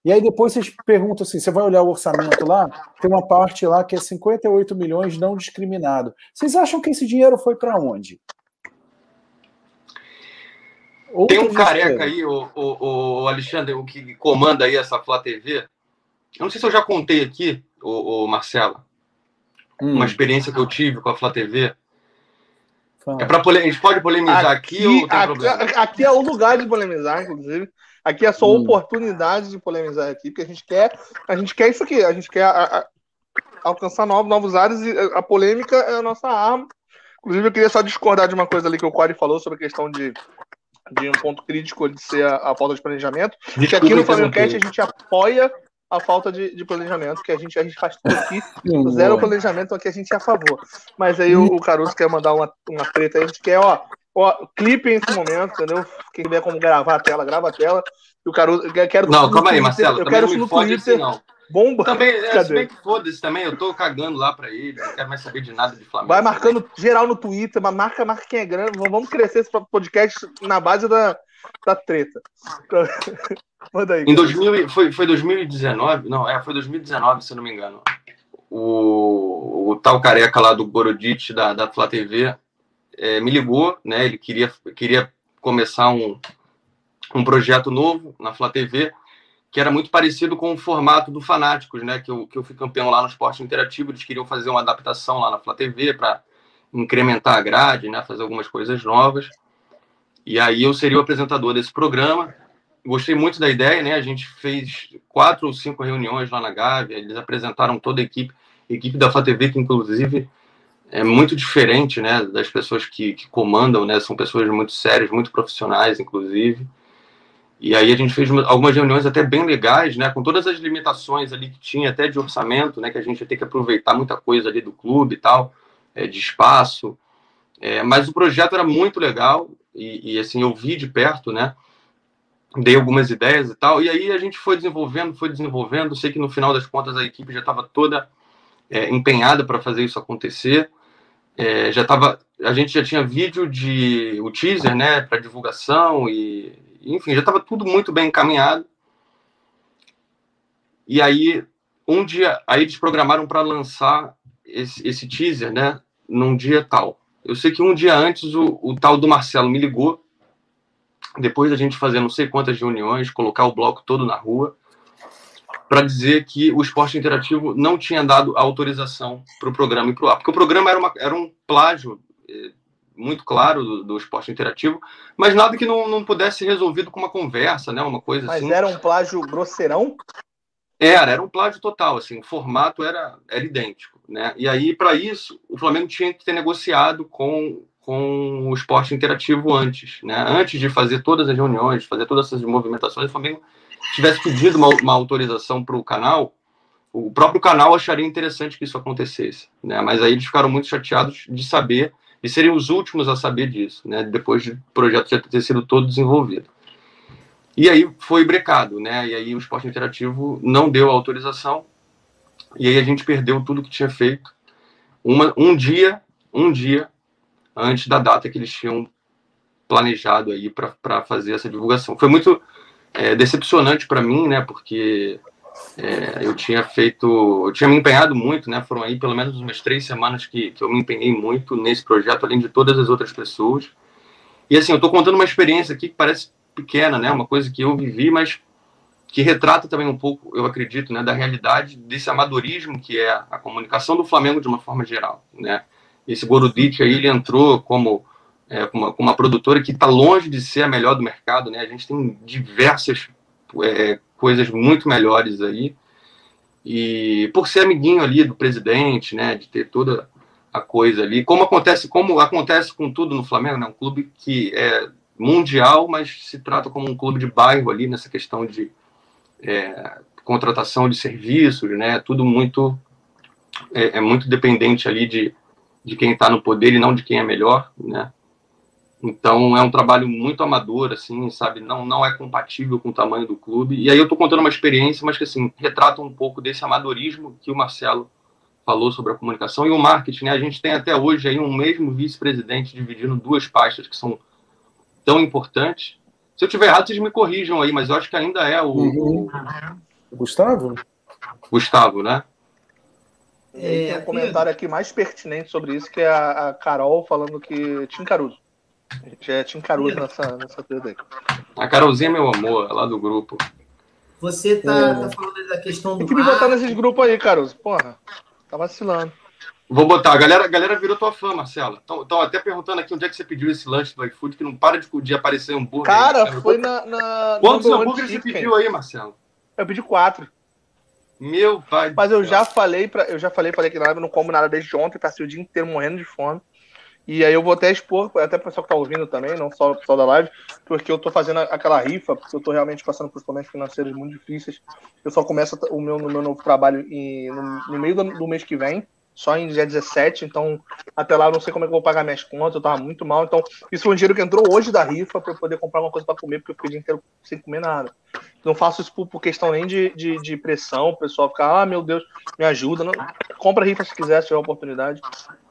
E aí depois vocês perguntam assim: você vai olhar o orçamento lá? Tem uma parte lá que é 58 milhões não discriminado. Vocês acham que esse dinheiro foi para onde? Tem um careca aí, o, o, o, Alexandre, o que comanda aí essa Flá TV. Eu não sei se eu já contei aqui, o, o Marcelo, hum. uma experiência que eu tive com a Flá TV. É para pole... A gente pode polemizar aqui, aqui ou tem aqui, problema? Aqui é o lugar de polemizar, inclusive. Aqui é só hum. oportunidade de polemizar aqui, porque a gente quer, a gente quer isso aqui, a gente quer a, a, alcançar novos, novos áreas e a polêmica é a nossa arma. Inclusive, eu queria só discordar de uma coisa ali que o Quari falou sobre a questão de, de um ponto crítico de ser a, a falta de planejamento. Desculpa, que aqui no Flamengo Cast a gente apoia a falta de, de, planejamento, que a gente, a gente faz tudo aqui, zero planejamento, aqui a gente é a favor. Mas aí o, o Caruso quer mandar uma, uma treta aí, a gente quer, ó, ó, clipe nesse momento, entendeu? Quem tiver como gravar a tela, grava a tela. E o Caruso, eu quero. Não, calma aí, Marcelo, eu quero isso no Twitter. Assim, não. Bomba. Também, é, se bem que foda-se também, eu tô cagando lá pra ele, não quero mais saber de nada de Flamengo. Vai marcando também. geral no Twitter, mas marca, marca quem é grande. Vamos crescer esse podcast na base da, da treta. Manda aí. Em 2000, foi, foi 2019? Não, é, foi 2019, se não me engano. O, o tal careca lá do Borodit, da, da Flá TV, é, me ligou, né? Ele queria, queria começar um, um projeto novo na Flá TV, que era muito parecido com o formato do Fanáticos, né? Que eu, que eu fui campeão lá no esporte interativo. Eles queriam fazer uma adaptação lá na Flá TV para incrementar a grade, né? Fazer algumas coisas novas. E aí eu seria o apresentador desse programa. Gostei muito da ideia, né? A gente fez quatro ou cinco reuniões lá na Gávea, eles apresentaram toda a equipe, equipe da FATV, que inclusive é muito diferente, né, das pessoas que, que comandam, né? São pessoas muito sérias, muito profissionais, inclusive. E aí a gente fez algumas reuniões até bem legais, né, com todas as limitações ali que tinha, até de orçamento, né, que a gente ia ter que aproveitar muita coisa ali do clube e tal, é, de espaço. É, mas o projeto era muito legal e, e, assim eu vi de perto, né? Dei algumas ideias e tal, e aí a gente foi desenvolvendo, foi desenvolvendo. Sei que no final das contas a equipe já estava toda é, empenhada para fazer isso acontecer. É, já estava, a gente já tinha vídeo de o teaser, né, para divulgação e enfim, já estava tudo muito bem encaminhado. E aí um dia, aí eles programaram para lançar esse, esse teaser, né, num dia tal. Eu sei que um dia antes o, o tal do Marcelo me ligou, depois da gente fazer não sei quantas reuniões, colocar o bloco todo na rua, para dizer que o esporte interativo não tinha dado autorização para o programa ir para o ar. Porque o programa era, uma, era um plágio é, muito claro do, do, esporte interativo, mas nada que não, não pudesse ser resolvido com uma conversa, né? Uma coisa mas assim. Mas era um plágio grosseirão? Era, era um plágio total, assim, o formato era, era idêntico, né? E aí, para isso, o Flamengo tinha que ter negociado com, com o esporte interativo antes, né? Antes de fazer todas as reuniões, fazer todas essas movimentações, o Flamengo tivesse pedido uma, uma autorização para o canal, o próprio canal acharia interessante que isso acontecesse, né? Mas aí eles ficaram muito chateados de saber, e seriam os últimos a saber disso, né? Depois do projeto já ter sido todo desenvolvido. E aí foi brecado, né? E aí o esporte interativo não deu autorização. E aí a gente perdeu tudo que tinha feito. Uma, um dia, um dia antes da data que eles tinham planejado aí para fazer essa divulgação. Foi muito é, decepcionante para mim, né? Porque é, eu tinha feito, eu tinha me empenhado muito, né? Foram aí pelo menos umas três semanas que, que eu me empenhei muito nesse projeto, além de todas as outras pessoas. E assim, eu estou contando uma experiência aqui que parece pequena, né? Uma coisa que eu vivi, mas que retrata também um pouco, eu acredito, né, da realidade desse amadorismo que é a comunicação do Flamengo de uma forma geral, né? Esse Gorudit aí, ele entrou como é, uma, uma, produtora que está longe de ser a melhor do mercado, né? A gente tem diversas é, coisas muito melhores aí. E por ser amiguinho ali do presidente, né, de ter toda a coisa ali, como acontece, como acontece com tudo no Flamengo, né? Um clube que é mundial, mas se trata como um clube de bairro ali nessa questão de é, contratação de serviços, né? Tudo muito é, é muito dependente ali de, de quem está no poder e não de quem é melhor, né? Então é um trabalho muito amador, assim, sabe? Não, não é compatível com o tamanho do clube. E aí eu estou contando uma experiência, mas que assim retrata um pouco desse amadorismo que o Marcelo falou sobre a comunicação e o marketing. Né? A gente tem até hoje aí um mesmo vice-presidente dividindo duas pastas que são tão importantes. Se eu tiver errado, vocês me corrijam aí, mas eu acho que ainda é o, uhum. o... Gustavo. Gustavo, né? É, tem um comentário aqui mais pertinente sobre isso, que é a, a Carol falando que Tim Caruso. A gente é Tim Caruso nessa, nessa coisa aí. A Carolzinha é meu amor, é lá do grupo. Você tá, é. tá falando da questão do. Tem que me botar nesses grupos aí, Caruso. Porra, tá vacilando. Vou botar. A galera, a galera virou tua fã, Marcela. Estão até perguntando aqui onde é que você pediu esse lanche do iFood, que não para de, de aparecer hambúrguer. Cara, aí, foi na, na. Quantos hambúrgueres você pediu aí, Marcelo? Eu pedi quatro. Meu pai. Mas eu já falei para eu já falei para que na live, eu não como nada desde ontem, passei o dia inteiro morrendo de fome. E aí eu vou até expor, até o pessoal que tá ouvindo também, não só o pessoal da live, porque eu tô fazendo aquela rifa, porque eu tô realmente passando por momentos financeiros muito difíceis. Eu só começo o meu, no meu novo trabalho em, no, no meio do, do mês que vem só em dia 17, então até lá eu não sei como é que eu vou pagar minhas contas, eu tava muito mal. Então, isso foi um dinheiro que entrou hoje da rifa para eu poder comprar uma coisa para comer, porque eu fiquei o dia inteiro sem comer nada. Não faço isso por, por questão nem de, de, de, pressão, o pessoal ficar, ah, meu Deus, me ajuda. Não, compra a rifa se quiser, se tiver oportunidade.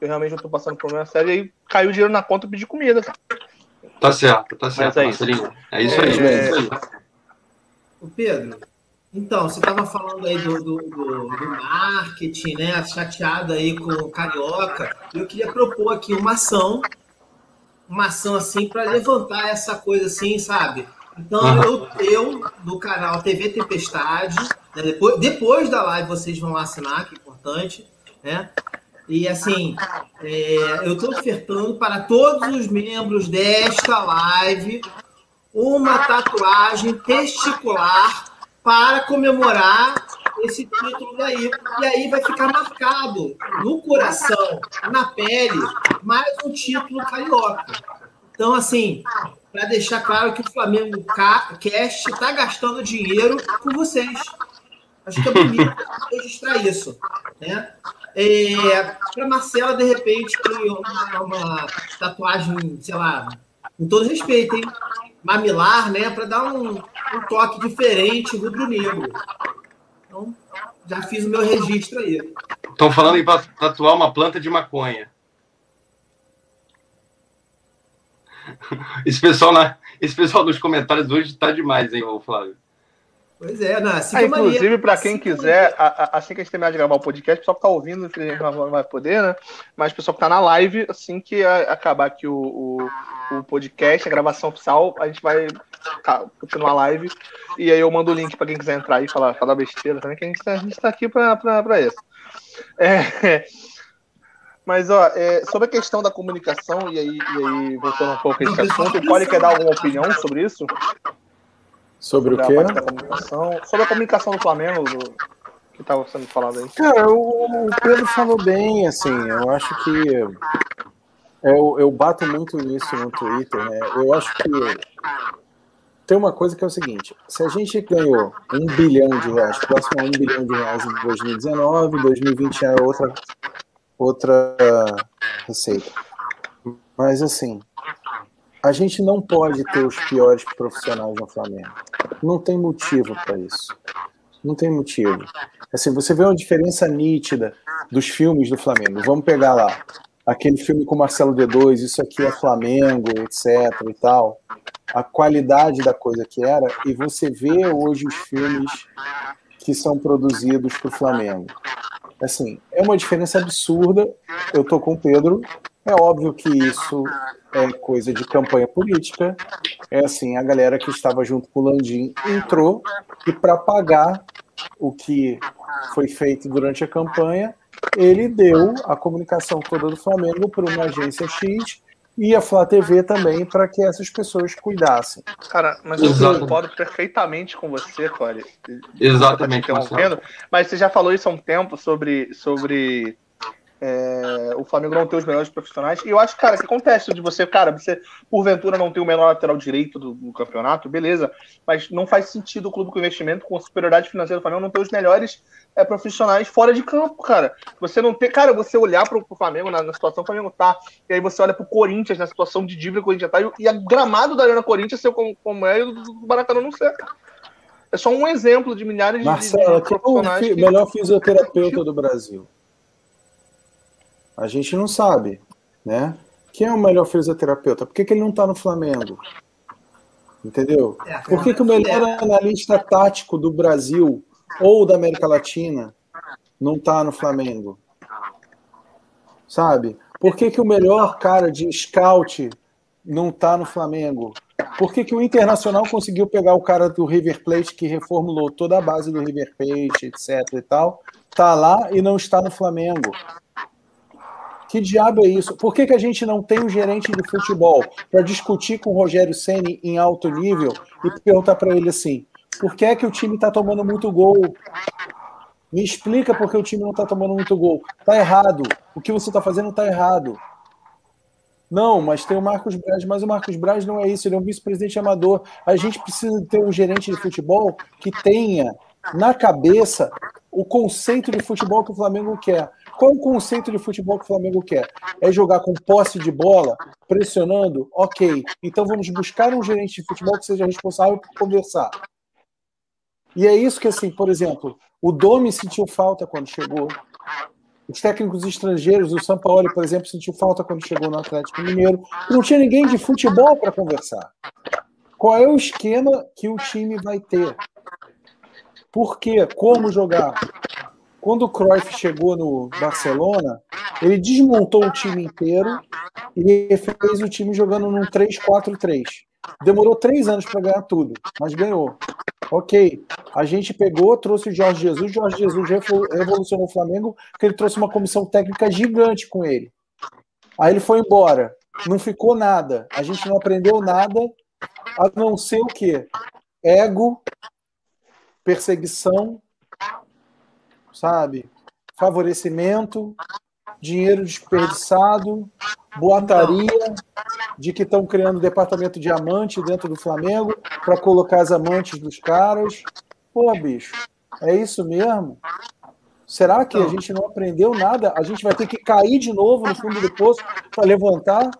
Eu realmente não tô passando por problema sério. E aí caiu o dinheiro na conta e pedi comida, cara. Tá certo, tá certo, é isso. É isso aí. É, é isso aí. O Pedro, então, você estava falando aí do, do, do, do, marketing, né? Chateado aí com o Carioca. Eu queria propor aqui uma ação, uma ação assim para levantar essa coisa assim, sabe? Então, eu, eu do canal TV Tempestade, né? depois, depois da live vocês vão lá assinar, que é importante, né? E assim, é, eu estou ofertando para todos os membros desta live uma tatuagem testicular para comemorar esse título daí. E aí vai ficar marcado no coração, na pele, mais um título carioca. Então, assim, para deixar claro que o Flamengo Cast está gastando dinheiro com vocês. Acho que é bonito registrar isso. Né? É, para Marcela, de repente, uma, uma tatuagem, sei lá, com todo respeito, hein? Mamilar, né? Para dar um, um toque diferente rubro-negro. Então, já fiz o meu registro aí. Estão falando em tatuar uma planta de maconha. Esse pessoal, na, esse pessoal nos comentários hoje está demais, hein, Flávio? Pois é, não, assim ah, Inclusive, para quem quiser, a, a, assim que a gente terminar de gravar o podcast, o pessoal que está ouvindo, infelizmente não vai poder, né? Mas o pessoal que está na live, assim que acabar aqui o, o, o, podcast, a gravação oficial, a gente vai tá, continuar a live. E aí eu mando o link para quem quiser entrar e falar, falar besteira também, que a gente está tá aqui para isso. É, mas, ó, é, sobre a questão da comunicação, e aí, e aí voltando um pouco a esse assunto, o Poli quer dar alguma opinião sobre isso? Sobre, sobre o quê? sobre a comunicação do Flamengo, do, que estava sendo falado aí. Cara, o, Pedro falou bem, assim, eu acho que. Eu, eu bato muito nisso no Twitter, né? Eu acho que tem uma coisa que é o seguinte: se a gente ganhou um bilhão de reais, próximo a um bilhão de reais em 2019, 2020 é outra, outra receita. Mas assim, a gente não pode ter os piores profissionais no Flamengo. Não tem motivo para isso. Não tem motivo. Assim, você vê uma diferença nítida dos filmes do Flamengo. Vamos pegar lá aquele filme com Marcelo D2, isso aqui é Flamengo, etc e tal. A qualidade da coisa que era e você vê hoje os filmes que são produzidos para o Flamengo. Assim, é uma diferença absurda. Eu tô com o Pedro. É óbvio que isso é coisa de campanha política. É assim, a galera que estava junto com o Landim entrou e para pagar o que foi feito durante a campanha, ele deu a comunicação toda do Flamengo para uma agência X e a Flá TV também para que essas pessoas cuidassem. Cara, mas eu Exato. concordo perfeitamente com você, Cole. Exatamente. Mas você já falou isso há um tempo sobre, sobre é, o Flamengo não ter os melhores profissionais. E eu acho, cara, que acontece de você, cara, você porventura não ter o menor lateral direito do, do, campeonato, beleza, mas não faz sentido o clube com investimento, com superioridade financeira do Flamengo, não ter os melhores é, profissionais fora de campo, cara. Você não ter, cara, você olhar pro, pro Flamengo na, na, situação que o Flamengo tá, e aí você olha pro Corinthians na situação de dívida que o Corinthians tá, e, a gramado da Arena Corinthians ser como, como é e o do Maracanã não ser, cara. É só um exemplo de milhares Marcelo, de, de profissionais. Quem é o melhor fisioterapeuta do Brasil? A gente não sabe, né? Quem é o melhor fisioterapeuta? Por que, que ele não está no Flamengo? Entendeu? É, Por que, que o melhor analista tático do Brasil ou da América Latina não está no Flamengo? Sabe? Por que, que o melhor cara de scout não está no Flamengo? Por que, que o Internacional conseguiu pegar o cara do River Plate que reformulou toda a base do River Plate, etc e tal, tá lá e não está no Flamengo? Que diabo é isso? Por que, que a gente não tem um gerente de futebol para discutir com o Rogério Ceni em alto nível e perguntar para ele assim: por que é que o time está tomando muito gol? Me explica por que o time não está tomando muito gol. Tá errado. O que você está fazendo está errado. Não, mas tem o Marcos Braz, mas o Marcos Braz não é isso, ele é um vice-presidente amador. A gente precisa ter um gerente de futebol que tenha na cabeça o conceito de futebol que o Flamengo quer. Qual o conceito de futebol que o Flamengo quer? É jogar com posse de bola, pressionando? Ok. Então vamos buscar um gerente de futebol que seja responsável por conversar. E é isso que, assim, por exemplo, o Domi sentiu falta quando chegou. Os técnicos estrangeiros, o São Paulo, por exemplo, sentiu falta quando chegou no Atlético Mineiro. Não tinha ninguém de futebol para conversar. Qual é o esquema que o time vai ter? Por quê? Como jogar? Quando o Cruyff chegou no Barcelona, ele desmontou o time inteiro e fez o time jogando num 3-4-3. Demorou três anos para ganhar tudo, mas ganhou. Ok, a gente pegou, trouxe o Jorge Jesus. Jorge Jesus revolucionou o Flamengo, porque ele trouxe uma comissão técnica gigante com ele. Aí ele foi embora, não ficou nada. A gente não aprendeu nada, a não ser o quê? Ego, perseguição sabe? Favorecimento, dinheiro desperdiçado, boataria de que estão criando departamento de amante dentro do Flamengo para colocar as amantes dos caras. Pô, bicho, é isso mesmo? Será que a gente não aprendeu nada? A gente vai ter que cair de novo no fundo do poço para levantar?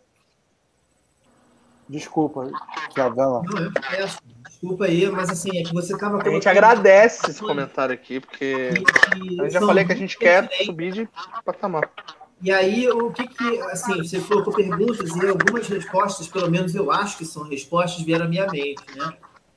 Desculpa, Javela. Não, eu peço. Desculpa aí, mas assim, é que você estava. A gente agradece esse comentário aqui, porque eu já falei que a gente quer subir de patamar. E aí, o que que, assim, você colocou perguntas e algumas respostas, pelo menos eu acho que são respostas, vieram à minha mente, né?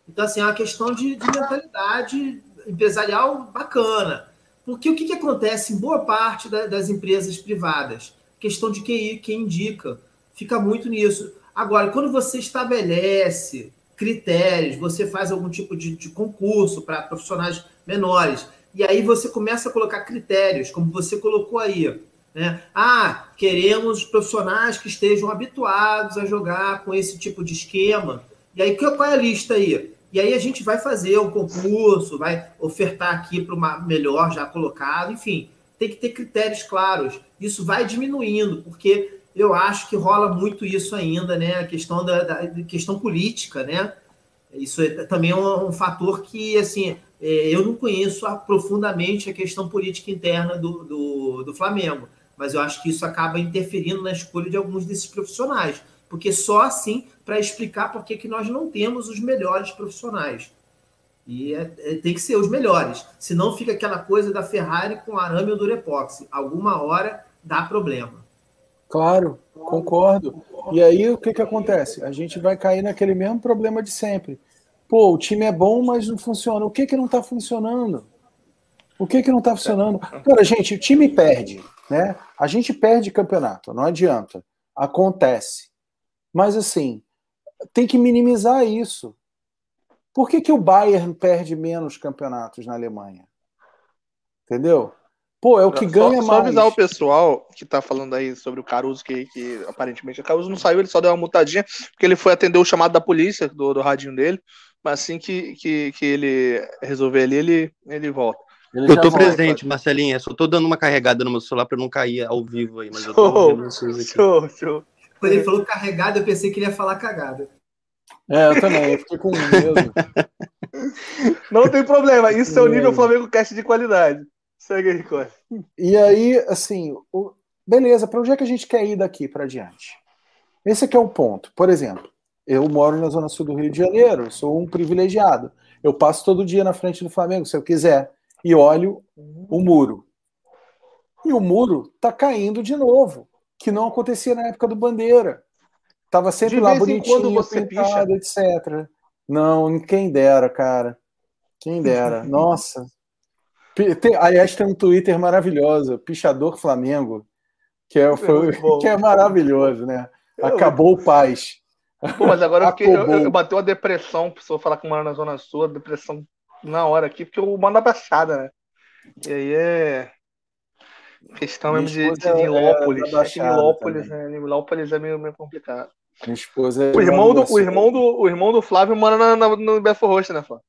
Então, assim, é uma questão de, de mentalidade empresarial bacana. Porque o que, que acontece em boa parte da, das empresas privadas? Questão de QI, quem indica, fica muito nisso. Agora, quando você estabelece critérios, você faz algum tipo de, de concurso para profissionais menores, e aí você começa a colocar critérios, como você colocou aí. Né? Ah, queremos profissionais que estejam habituados a jogar com esse tipo de esquema. E aí, qual é a lista aí? E aí a gente vai fazer um concurso, vai ofertar aqui para uma melhor já colocado, enfim, tem que ter critérios claros. Isso vai diminuindo, porque eu acho que rola muito isso ainda, né? A questão da, da questão política, né? Isso é, também é um, um fator que, assim, é, eu não conheço profundamente a questão política interna do, do, do, Flamengo, mas eu acho que isso acaba interferindo na escolha de alguns desses profissionais, porque só assim para explicar por que, que nós não temos os melhores profissionais. E é, é, tem que ser os melhores, senão fica aquela coisa da Ferrari com arame ou durepoxi. Alguma hora dá problema. Claro, concordo. E aí o que, que acontece? A gente vai cair naquele mesmo problema de sempre. Pô, o time é bom, mas não funciona. O que que não está funcionando? O que que não está funcionando? Cara, gente, o time perde, né? A gente perde campeonato, não adianta. Acontece. Mas assim, tem que minimizar isso. Por que, que o Bayern perde menos campeonatos na Alemanha? Entendeu? Pô, é o que ganha só, mais. Só avisar o pessoal que tá falando aí sobre o Caruso, que, que aparentemente o Caruso não saiu, ele só deu uma mutadinha, porque ele foi atender o chamado da polícia, do, do radinho dele, mas assim que, que, que ele resolver ali, ele, ele volta. Ele eu tô presente, Marcelinha. Só tô dando uma carregada no meu celular pra não cair ao vivo aí, mas show, eu tô ouvindo vocês aqui. Show, show. Quando ele falou carregada, eu pensei que ele ia falar cagada. É, eu também, eu fiquei com medo. Não tem problema, isso é o nível Flamengo Cast de qualidade. Segue aí. E aí, assim, o... beleza, para onde é que a gente quer ir daqui para diante? Esse aqui é o ponto. Por exemplo, eu moro na zona sul do Rio de Janeiro, sou um privilegiado. Eu passo todo dia na frente do Flamengo, se eu quiser, e olho o muro. E o muro tá caindo de novo, que não acontecia na época do Bandeira. Tava sempre de lá bonitinho, você pintado, picha. etc. Não, quem dera, cara. Quem dera. Nossa. Tem, aliás, tem um Twitter maravilhoso, Pichador Flamengo, que é, foi, que é maravilhoso, né? Acabou o paz. Pô, mas agora eu, fiquei, eu, eu bateu a depressão, pessoa falar que mora na Zona Sul, a depressão na hora aqui, porque eu mando a baixada, né? E aí é. Questão mesmo de, de, de Nilópolis. É, Nilópolis, né? Nilópolis é meio, meio complicado. Minha esposa é o irmão do, o irmão do O irmão do Flávio mora na, na, no Belo Roxo, né, Flávio?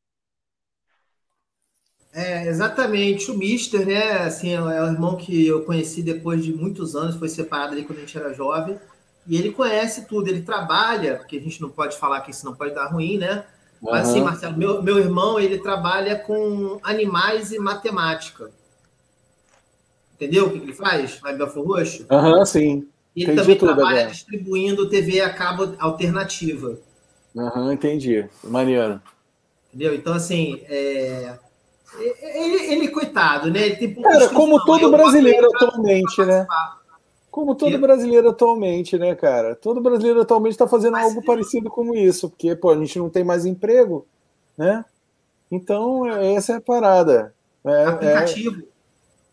É, exatamente. O Mister, né? Assim, é o irmão que eu conheci depois de muitos anos, foi separado ali quando a gente era jovem. E ele conhece tudo, ele trabalha, porque a gente não pode falar que isso não pode dar ruim, né? Mas uhum. assim, Marcelo, meu, meu irmão, ele trabalha com animais e matemática. Entendeu o que ele faz lá em Belfor Roxo? Aham, uhum, sim. E ele entendi também trabalha agora. distribuindo TV a cabo alternativa. Aham, uhum, entendi. Maneiro. Entendeu? Então, assim, é... ele, ele, coitado, né? Ele tem Cara, como todo brasileiro atualmente, né? Como todo brasileiro atualmente, né, cara? Todo brasileiro atualmente está fazendo Mas, algo parecido com isso, porque, pô, a gente não tem mais emprego, né? Então, essa é a parada. É, Aplicativo.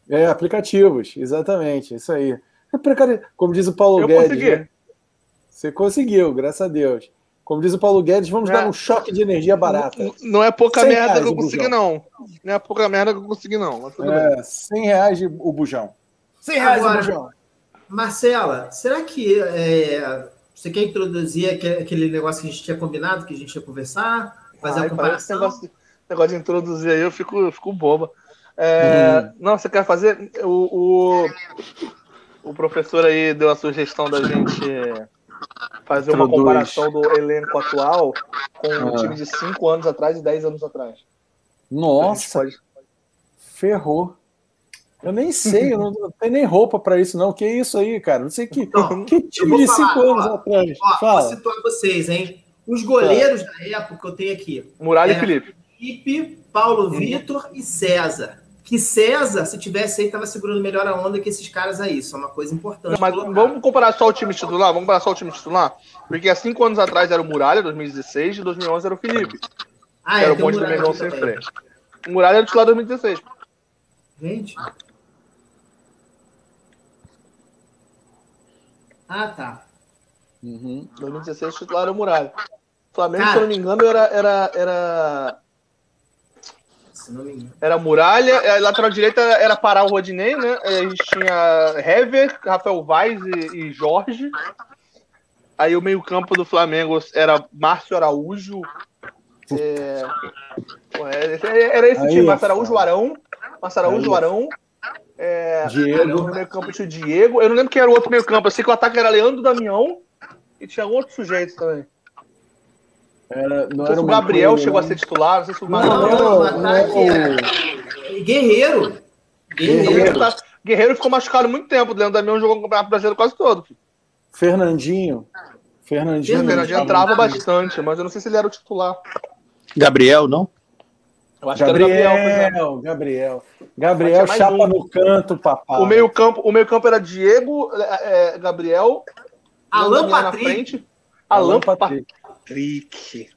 É, é, aplicativos, exatamente, isso aí. É como diz o Paulo Eu Guedes. Consegui. Né? Você conseguiu, graças a Deus. Como diz o Paulo Guedes, vamos é. dar um choque de energia barata. Não, não é pouca merda que eu consegui, não. Não é pouca merda que eu consegui, não. é, bem. 100 reais o bujão. 100 reais Agora, o bujão. Marcela, será que é, você quer introduzir aquele negócio que a gente tinha combinado, que a gente ia conversar? Fazer Ai, a comparação? Negócio, negócio, de introduzir aí, eu fico, eu fico boba. É, uhum. Não, você quer fazer. O, o, o, professor aí deu a sugestão da gente fazer uma comparação do elenco atual com o ah. time de 5 anos atrás e 10 anos atrás. Nossa! Pode... Ferrou. Eu nem sei, eu não tenho nem roupa para isso, não. Que isso aí, cara? Não sei que, então, que time de cinco anos ó, atrás. Ó, Fala. Vou situar vocês, hein? Os goleiros da época eu tenho aqui. Muralha e Felipe. Felipe, Paulo. Vitor e César. Que César, se tivesse aí, tava segurando melhor a onda que esses caras aí. Isso é uma coisa importante. mas vamos comparar só o time titular? Vamos comparar só o time titular? Porque há cinco anos atrás era o Muralha, 2016, e 2011 era o Felipe. Ah, é, era o bonde do Mengão sem frente. O Muralha era o titular 2016. Gente, Ah, tá. Uhum. 2016 titular era o Muralha. Flamengo, Cara, se eu não me engano, era. Era, era... Era Muralha, a é, lateral direita era parar o Rodinei, né? A gente tinha Hever, Rafael Vaz e, e Jorge. Aí o meio-campo do Flamengo era Márcio Araújo. É... Era esse Aí, time, Márcio Araújo, Arão. Márcio Araújo, Arão. É, Diego. No meio campo tinha o Diego. Eu não lembro quem era o outro meio campo. Eu sei que o ataque era Leandro Damião e tinha outro sujeito também. Era, não, não sei se o Gabriel coisa, chegou não. a ser titular, não sei se o Gabriel. Não, não, não, não é Guerreiro. Guerreiro. Guerreiro, tá... Guerreiro ficou machucado muito tempo. O Leandro Damião jogou no Campeonato Brasileiro quase todo. Filho. Fernandinho. Fernandinho. Fernandinho entrava bastante, mas eu não sei se ele era o titular. Gabriel, não? Eu acho Gabriel, que era Gabriel, Gabriel. Gabriel, chapa um. no canto, papai. O meio-campo o meio -campo era Diego, é, é Gabriel, Alan Patrick. Na frente, Alan Patrick. Patrick.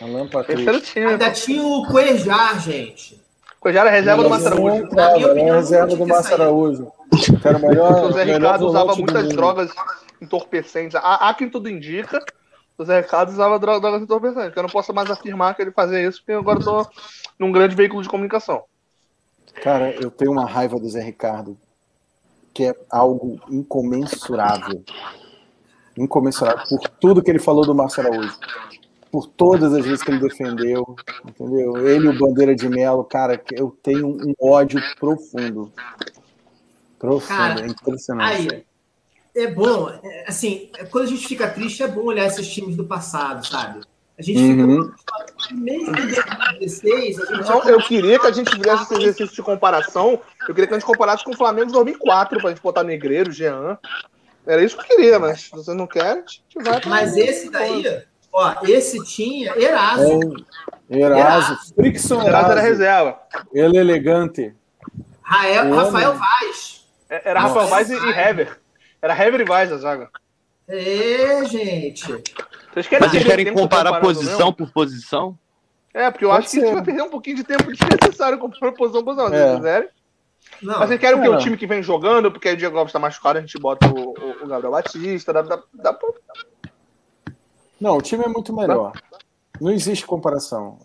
Alan Patrick. Ainda tinha o Cuejar, gente. Cuejar era reserva do Massa Araújo. Era reserva do Massa Araújo. Era o melhor. O Zé Ricardo usava muitas drogas entorpecentes. Há, há quem tudo indica. O Zé Ricardo usava drogas entorpecentes. Eu não posso mais afirmar que ele fazia isso, porque agora estou num grande veículo de comunicação. Cara, eu tenho uma raiva do Zé Ricardo, que é algo incomensurável. Incomensurável por tudo que ele falou do Márcio Araújo. por todas as vezes que ele defendeu, entendeu? Ele, o Bandeira de Melo, cara, eu tenho um ódio profundo. Profundo, cara, é impressionante. Aí, é bom, é, assim, quando a gente fica triste, é bom olhar esses times do passado, sabe? A gente uhum. ficou, mesmo em 2016, a gente Não, eu queria que a gente fizesse esse exercício de comparação. Eu queria que a gente comparasse com o Flamengo de 2004, pra gente botar Negreiro, Jean. Era isso que eu queria, mas se você não quer, a gente vai pra Mas esse daí, ó, esse tinha Eraso. É, Eraso. Frickson Eraso era reserva. Ele é elegante. Rael, Rafael Vaz. É, era Rafael Vaz e, e Hever. Era Hever e Vaz a zaga. É, gente. Vocês querem Mas vocês querem comparar posição mesmo? por posição? É, porque eu Pode acho ser. que isso vai perder um pouquinho de tempo desnecessário comparando posição por posição. É. Se quiserem. Não, Mas vocês querem o que? O time que vem jogando, porque o Diego Alves tá machucado, a gente bota o, o, o Gabriel Batista. Dá, dá, dá pra... Não, o time é muito melhor. Não existe comparação.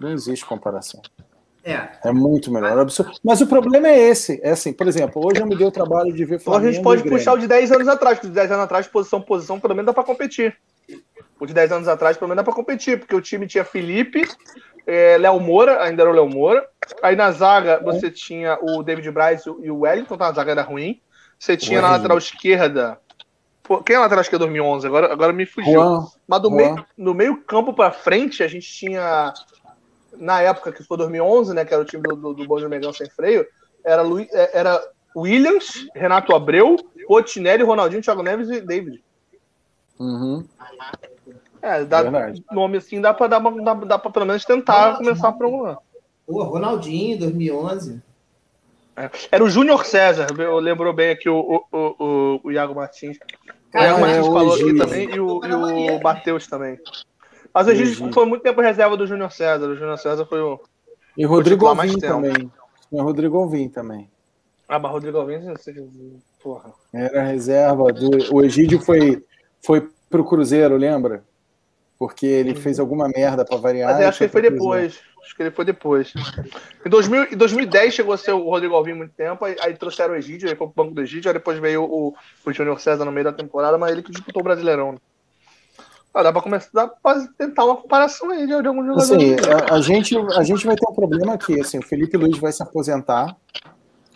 Não existe comparação. É. É muito melhor. Mas o problema é esse. É assim, por exemplo, hoje eu me dei o trabalho de ver Flamengo. Então a gente pode puxar o de 10 anos atrás, porque de 10 anos atrás, posição posição, pelo menos dá para competir. O de 10 anos atrás, pelo menos dá para competir, porque o time tinha Felipe, é, Léo Moura, ainda era o Léo Moura. Aí na zaga você tinha o David Braz e o Wellington, então a zaga era ruim. Você tinha na lateral esquerda. Quem é a lateral esquerda 2011? Agora, agora me fugiu. Mas do meio, no meio campo para frente, a gente tinha na época que foi 2011, né, que era o time do, do, do Megão sem freio, era, Lu, é, era Williams, Renato Abreu, Potinelli, Ronaldinho, Thiago Neves e David. Uhum. É, dá, nome assim dá pra, dá, dá, dá pra pelo menos tentar começar por algum Pô, Ronaldinho, 2011. É, era o Júnior César, lembrou bem aqui o, o, o, o Iago Martins. Cara, o Iago Martins é, falou aqui também e o, e o Matheus também. Mas a gente foi muito tempo reserva do Júnior César. O Júnior César foi o. E Rodrigo Alvim também. Tinha Rodrigo Alvim também. Ah, mas Rodrigo Alvim, porra. Era reserva. Do... O Egídio foi, foi pro Cruzeiro, lembra? Porque ele fez alguma merda para variar. Mas acho que ele foi depois. Acho que ele foi depois. Em, 2000, em 2010 chegou a ser o Rodrigo Alvim muito tempo, aí, aí trouxeram o Egídio, aí foi pro banco do Egídio, aí depois veio o, o Júnior César no meio da temporada, mas ele que disputou o Brasileirão. Né? Ah, dá para começar, dá pra tentar uma comparação aí de algum jogador. Assim, a, a, gente, a gente vai ter um problema aqui. Assim, o Felipe Luiz vai se aposentar.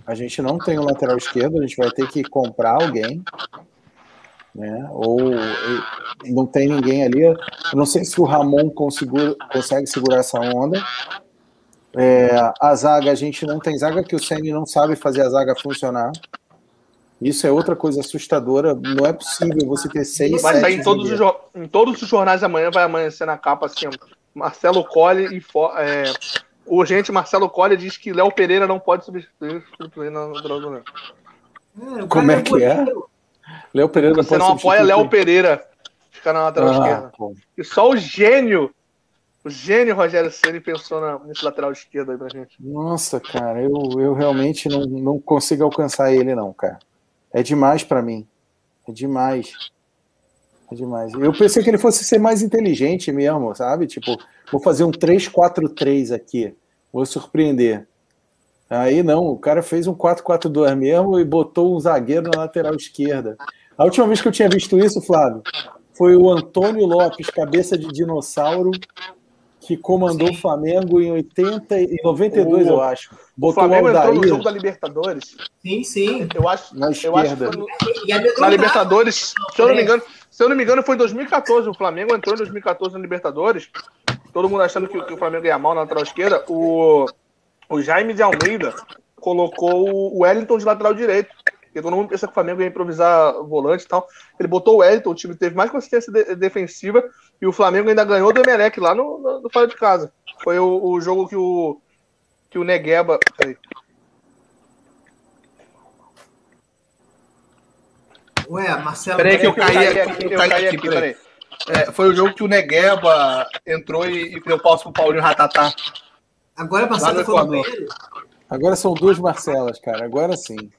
A gente não tem um lateral esquerdo, a gente vai ter que comprar alguém. Né? Ou não tem ninguém ali. Eu não sei se o Ramon consegue, consegue segurar essa onda. É, a zaga, a gente não tem zaga que o Senni não sabe fazer a zaga funcionar. Isso é outra coisa assustadora. Não é possível você ter seis. Vai sair em todos, os, em todos os jornais amanhã, vai amanhecer na capa assim: Marcelo Colli e. É, urgente, Marcelo Colli diz que Léo Pereira não pode substituir na Drauzio é, Como é que é? Léo Pereira não Você não apoia Léo Pereira ficar na lateral ah, esquerda. Pô. E só o gênio o gênio Rogério Ceni pensou na, nesse lateral esquerdo aí pra gente. Nossa, cara, eu, eu realmente não, não consigo alcançar ele, não, cara. É demais para mim. É demais. É demais. Eu pensei que ele fosse ser mais inteligente mesmo, sabe? Tipo, vou fazer um 3-4-3 aqui. Vou surpreender. Aí não, o cara fez um 4-4-2 mesmo e botou um zagueiro na lateral esquerda. A última vez que eu tinha visto isso, Flávio, foi o Antônio Lopes, cabeça de dinossauro, que comandou Sim. o Flamengo em 80 e 92, o, eu acho. Botou o Flamengo o entrou no jogo da Libertadores. Sim, sim. Eu acho, na esquerda. No, na Libertadores, se eu não me engano, se eu não me engano, foi em 2014. O Flamengo entrou em 2014 na Libertadores. Todo mundo achando que, que o Flamengo ia mal na lateral esquerda. O, o Jaime de Almeida colocou o Wellington de lateral direito. Porque todo mundo pensa que o Flamengo ia improvisar volante e tal. Ele botou o Wellington, o time teve mais consistência de, defensiva e o Flamengo ainda ganhou do Emelec lá no, no, no fora de casa. Foi o, o, jogo que o, que o Negueba. Peraí. Ué, Marcelo. Peraí, que eu caí aqui, eu caí aqui, peraí. É, foi o jogo que o Negueba entrou e, e deu pausa pro Paulinho Ratatá. Agora Marcelo foi no Agora são duas Marcelas, cara. Agora sim.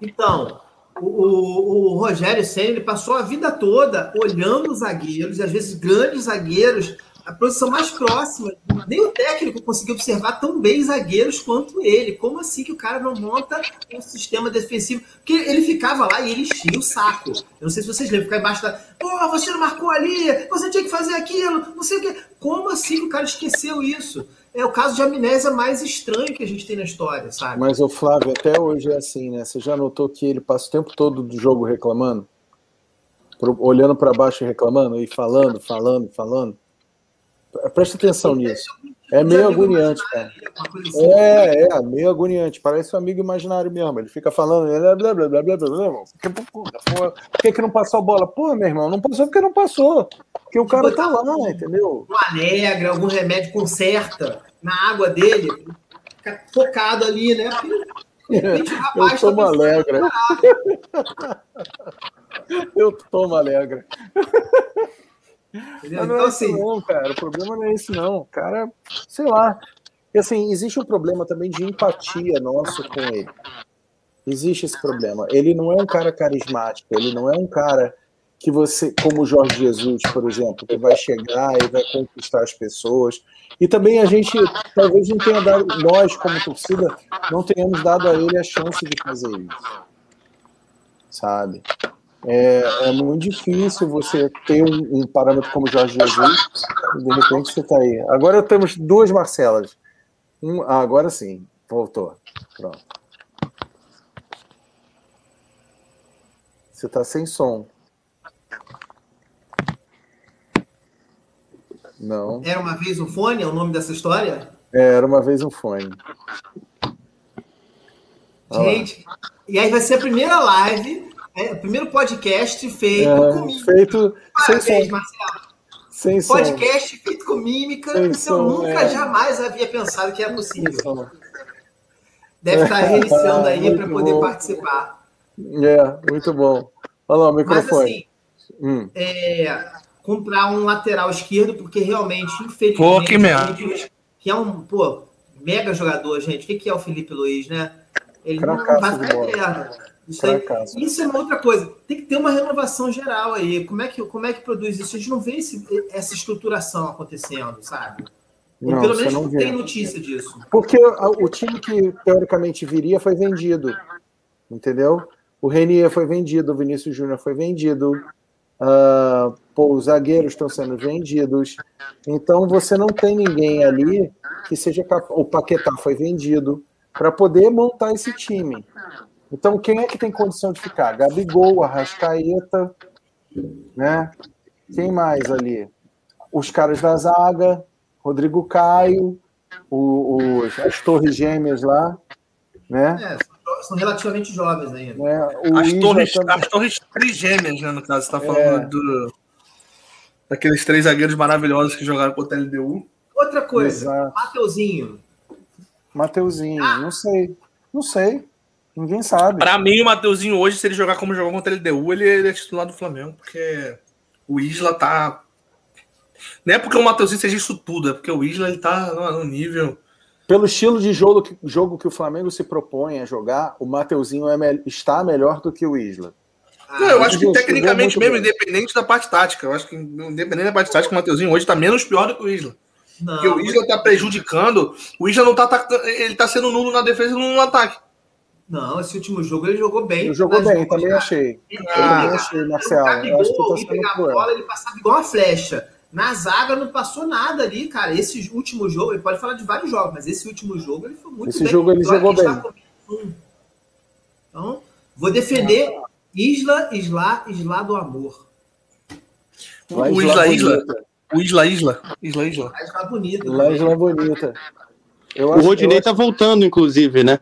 Então, o, o, o Rogério Senna ele passou a vida toda olhando os zagueiros, e às vezes grandes zagueiros, a posição mais próxima. Nem o técnico conseguiu observar tão bem zagueiros quanto ele. Como assim que o cara não monta um sistema defensivo? Porque ele ficava lá e ele enchia o saco. Eu não sei se vocês lembram, ficar embaixo da. Pô, você não marcou ali, você tinha que fazer aquilo, não sei o quê. Como assim que o cara esqueceu isso? É o caso de amnésia mais estranho que a gente tem na história, sabe? Mas o Flávio, até hoje é assim, né? Você já notou que ele passa o tempo todo do jogo reclamando? Olhando para baixo e reclamando, e falando, falando, falando? Presta atenção nisso. É meio agoniante, cara. Assim. É, é, meio agoniante. Parece um amigo imaginário mesmo. Ele fica falando. Blá, blá, blá, blá, blá, blá. Por que, que não passou a bola? Pô, meu irmão, não passou porque não passou. Porque o cara tá lá, entendeu? Negra, algum remédio conserta na água dele. Fica focado ali, né? Repente, Eu tomo tá alegra. Eu tomo alegra. Entendeu? não então, é assim... não, cara. O problema não é esse, não. Cara, sei lá. E assim, existe um problema também de empatia nosso com ele. Existe esse problema. Ele não é um cara carismático, ele não é um cara que você, como o Jorge Jesus, por exemplo, que vai chegar e vai conquistar as pessoas. E também a gente, talvez não tenha dado, nós como torcida, não tenhamos dado a ele a chance de fazer isso. Sabe? É, é muito difícil você ter um, um, parâmetro como Jorge Jesus e de repente você está aí. Agora temos duas Marcelas. Um, ah, agora sim, voltou. Pronto. Você está sem som. Não. Era uma vez um fone? É o nome dessa história? É, era uma vez um fone. Gente, e aí vai ser a primeira live é, o primeiro podcast feito é, com mímica. Feito Parabéns, sem Marcelo. Sem podcast som. feito com mímica. Sem som, eu nunca, é. jamais havia pensado que era possível. Deve estar reiniciando aí para poder bom. participar. É, muito bom. Olha lá o microfone. Mas, assim, hum. é, comprar um lateral esquerdo, porque realmente, infelizmente, pô, que, Felipe, que é um pô, mega jogador, gente. O que é o Felipe Luiz, né? Ele Cracaço não eterno. Isso, aí, isso é uma outra coisa. Tem que ter uma renovação geral aí. Como é que, como é que produz isso? A gente não vê esse, essa estruturação acontecendo, sabe? Ou não, pelo menos não, não tem notícia disso. Porque o, o time que teoricamente viria foi vendido. Entendeu? O Renier foi vendido, o Vinícius Júnior foi vendido. Uh, pô, os zagueiros estão sendo vendidos. Então você não tem ninguém ali que seja capaz. O Paquetá foi vendido para poder montar esse time. Então, quem é que tem condição de ficar? Gabigol, Arrascaeta, né? Quem mais ali? Os caras da zaga, Rodrigo Caio, os, as torres gêmeas lá, né? É, são relativamente jovens ainda. É, as, torres, também... as torres trigêmeas, né, no caso, você está falando é. do, daqueles três zagueiros maravilhosos que jogaram contra a LDU. Outra coisa, Exato. Mateuzinho. Mateuzinho, ah. não sei, não sei. Ninguém sabe. Pra mim, o Mateuzinho hoje, se ele jogar como jogou contra a LDU, ele é titular do Flamengo, porque o Isla tá. Não é porque o Mateuzinho seja isso tudo, é porque o Isla ele tá no nível. Pelo estilo de jogo que, jogo que o Flamengo se propõe a jogar, o Mateuzinho é me... está melhor do que o Isla. Não, eu acho que tecnicamente mesmo, bem. independente da parte tática, eu acho que independente da parte tática, o Mateuzinho hoje está menos pior do que o Isla. Não, porque o Isla está prejudicando, o Isla não está ele tá sendo nulo na defesa e nulo no ataque. Não, esse último jogo ele jogou bem. Ele jogou bem, também achei. Ah, eu também achei, Marcelo. Eu acho que eu tô pegar a bola, ele passava igual uma flecha. Na zaga não passou nada ali, cara. Esse último jogo, ele pode falar de vários jogos, mas esse último jogo ele foi muito esse bem. Esse jogo ele jogou bem. Então, vou defender Isla, Isla, Isla do Amor. O Isla, Isla. O Isla, Isla. Isla, Isla. Isla bonita. Isla, Isla bonita. Eu o Rodinei tá voltando, inclusive, né?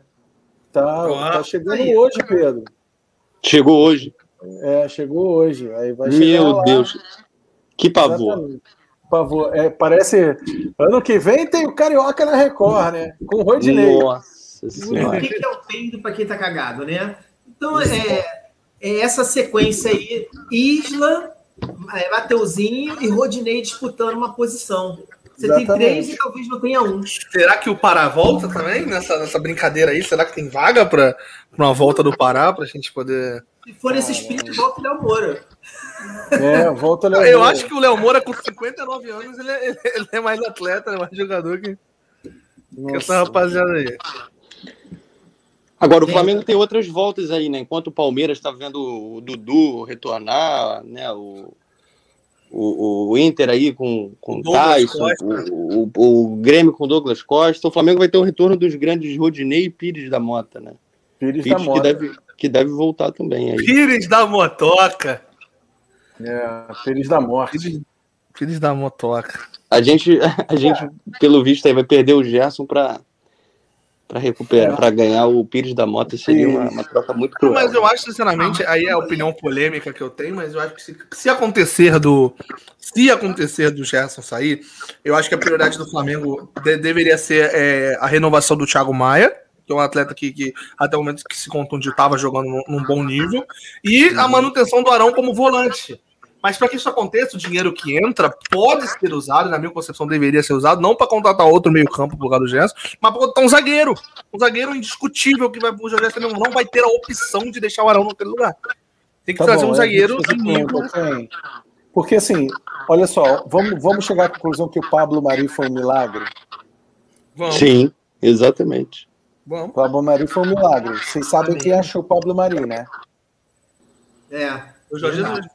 Tá, ah, tá chegando aí. hoje, Pedro. Chegou hoje. É, chegou hoje. Aí vai Meu Deus. Que pavor. Exatamente. Pavor. É, parece. Ano que vem tem o Carioca na Record, né? Com o Rodinei. Nossa Senhora. O que, que é o peido para quem tá cagado, né? Então, é, é essa sequência aí: Isla, é, Mateuzinho e Rodinei disputando uma posição. Você Exatamente. tem três e talvez não tenha um. Será que o Pará volta também nessa, nessa brincadeira aí? Será que tem vaga para uma volta do Pará para a gente poder. Se for esse espírito, volta o Léo Moura. É, volta o Léo Eu acho que o Léo Moura, com 59 anos, ele é, ele é mais atleta, é mais jogador que, que essa rapaziada aí. Agora, o Flamengo tem outras voltas aí, né? Enquanto o Palmeiras está vendo o Dudu retornar, né? O, o, o Inter aí com, com o Tyson, o, o, o, Grêmio com Douglas Costa, o Flamengo vai ter o retorno dos grandes Rodinei e Pires da Mota, né? Pires, Pires da Mota. Que deve, que deve voltar também aí. Pires da Motoca. É, Pires da Morte. Pires, Pires da Motoca. A gente, a gente, pelo visto, aí vai perder o Gerson para para recuperar, é. para ganhar o Pires da Mota seria uma, uma, troca muito cruel. Mas eu acho, sinceramente, aí é a opinião polêmica que eu tenho, mas eu acho que se, se acontecer do se acontecer do Gerson sair, eu acho que a prioridade do Flamengo de, deveria ser é, a renovação do Thiago Maia, que é um atleta que, que até o momento que se contundiu estava jogando num, num, bom nível, e a uhum. manutenção do Arão como volante. Mas para que isso aconteça, o dinheiro que entra pode ser usado, na minha concepção deveria ser usado, não para contratar outro meio-campo por causa do Gerson, mas para contratar um zagueiro. Um zagueiro indiscutível que vai, o Jorge não, não vai ter a opção de deixar o Arão naquele lugar. Tem que tá trazer bom, um zagueiro é Porque assim, olha só, vamos, vamos chegar à conclusão que o Pablo Mari foi um milagre? Vamos. Sim, exatamente. Vamos. Pablo Mari foi um milagre. Vocês sabem quem achou o Pablo Mari, né? É. O Jorge Jesus.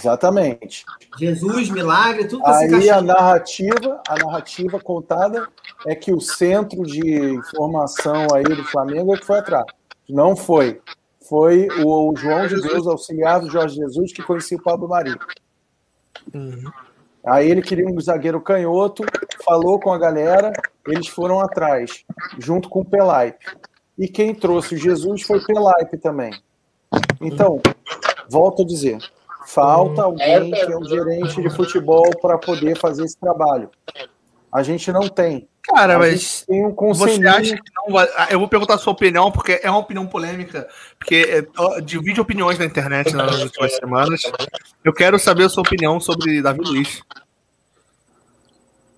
Exatamente. Jesus, milagre, tudo Aí a narrativa, a narrativa contada é que o centro de informação aí do Flamengo é que foi atrás. Não foi. Foi o João de Deus, auxiliar do Jorge Jesus, que conhecia o Pablo Mari. Uhum. Aí ele queria um zagueiro canhoto, falou com a galera, eles foram atrás, junto com o Pelaipe. E quem trouxe o Jesus foi Pelaipe também. Então, volto a dizer, Falta alguém que é um gerente de futebol para poder fazer esse trabalho. A gente não tem. Cara, a mas tem um você acha que não vai... Ah, eu vou perguntar a sua opinião, porque é uma opinião polêmica, porque é, divide opiniões na internet nas últimas semanas. Eu quero saber a sua opinião sobre Davi Luiz.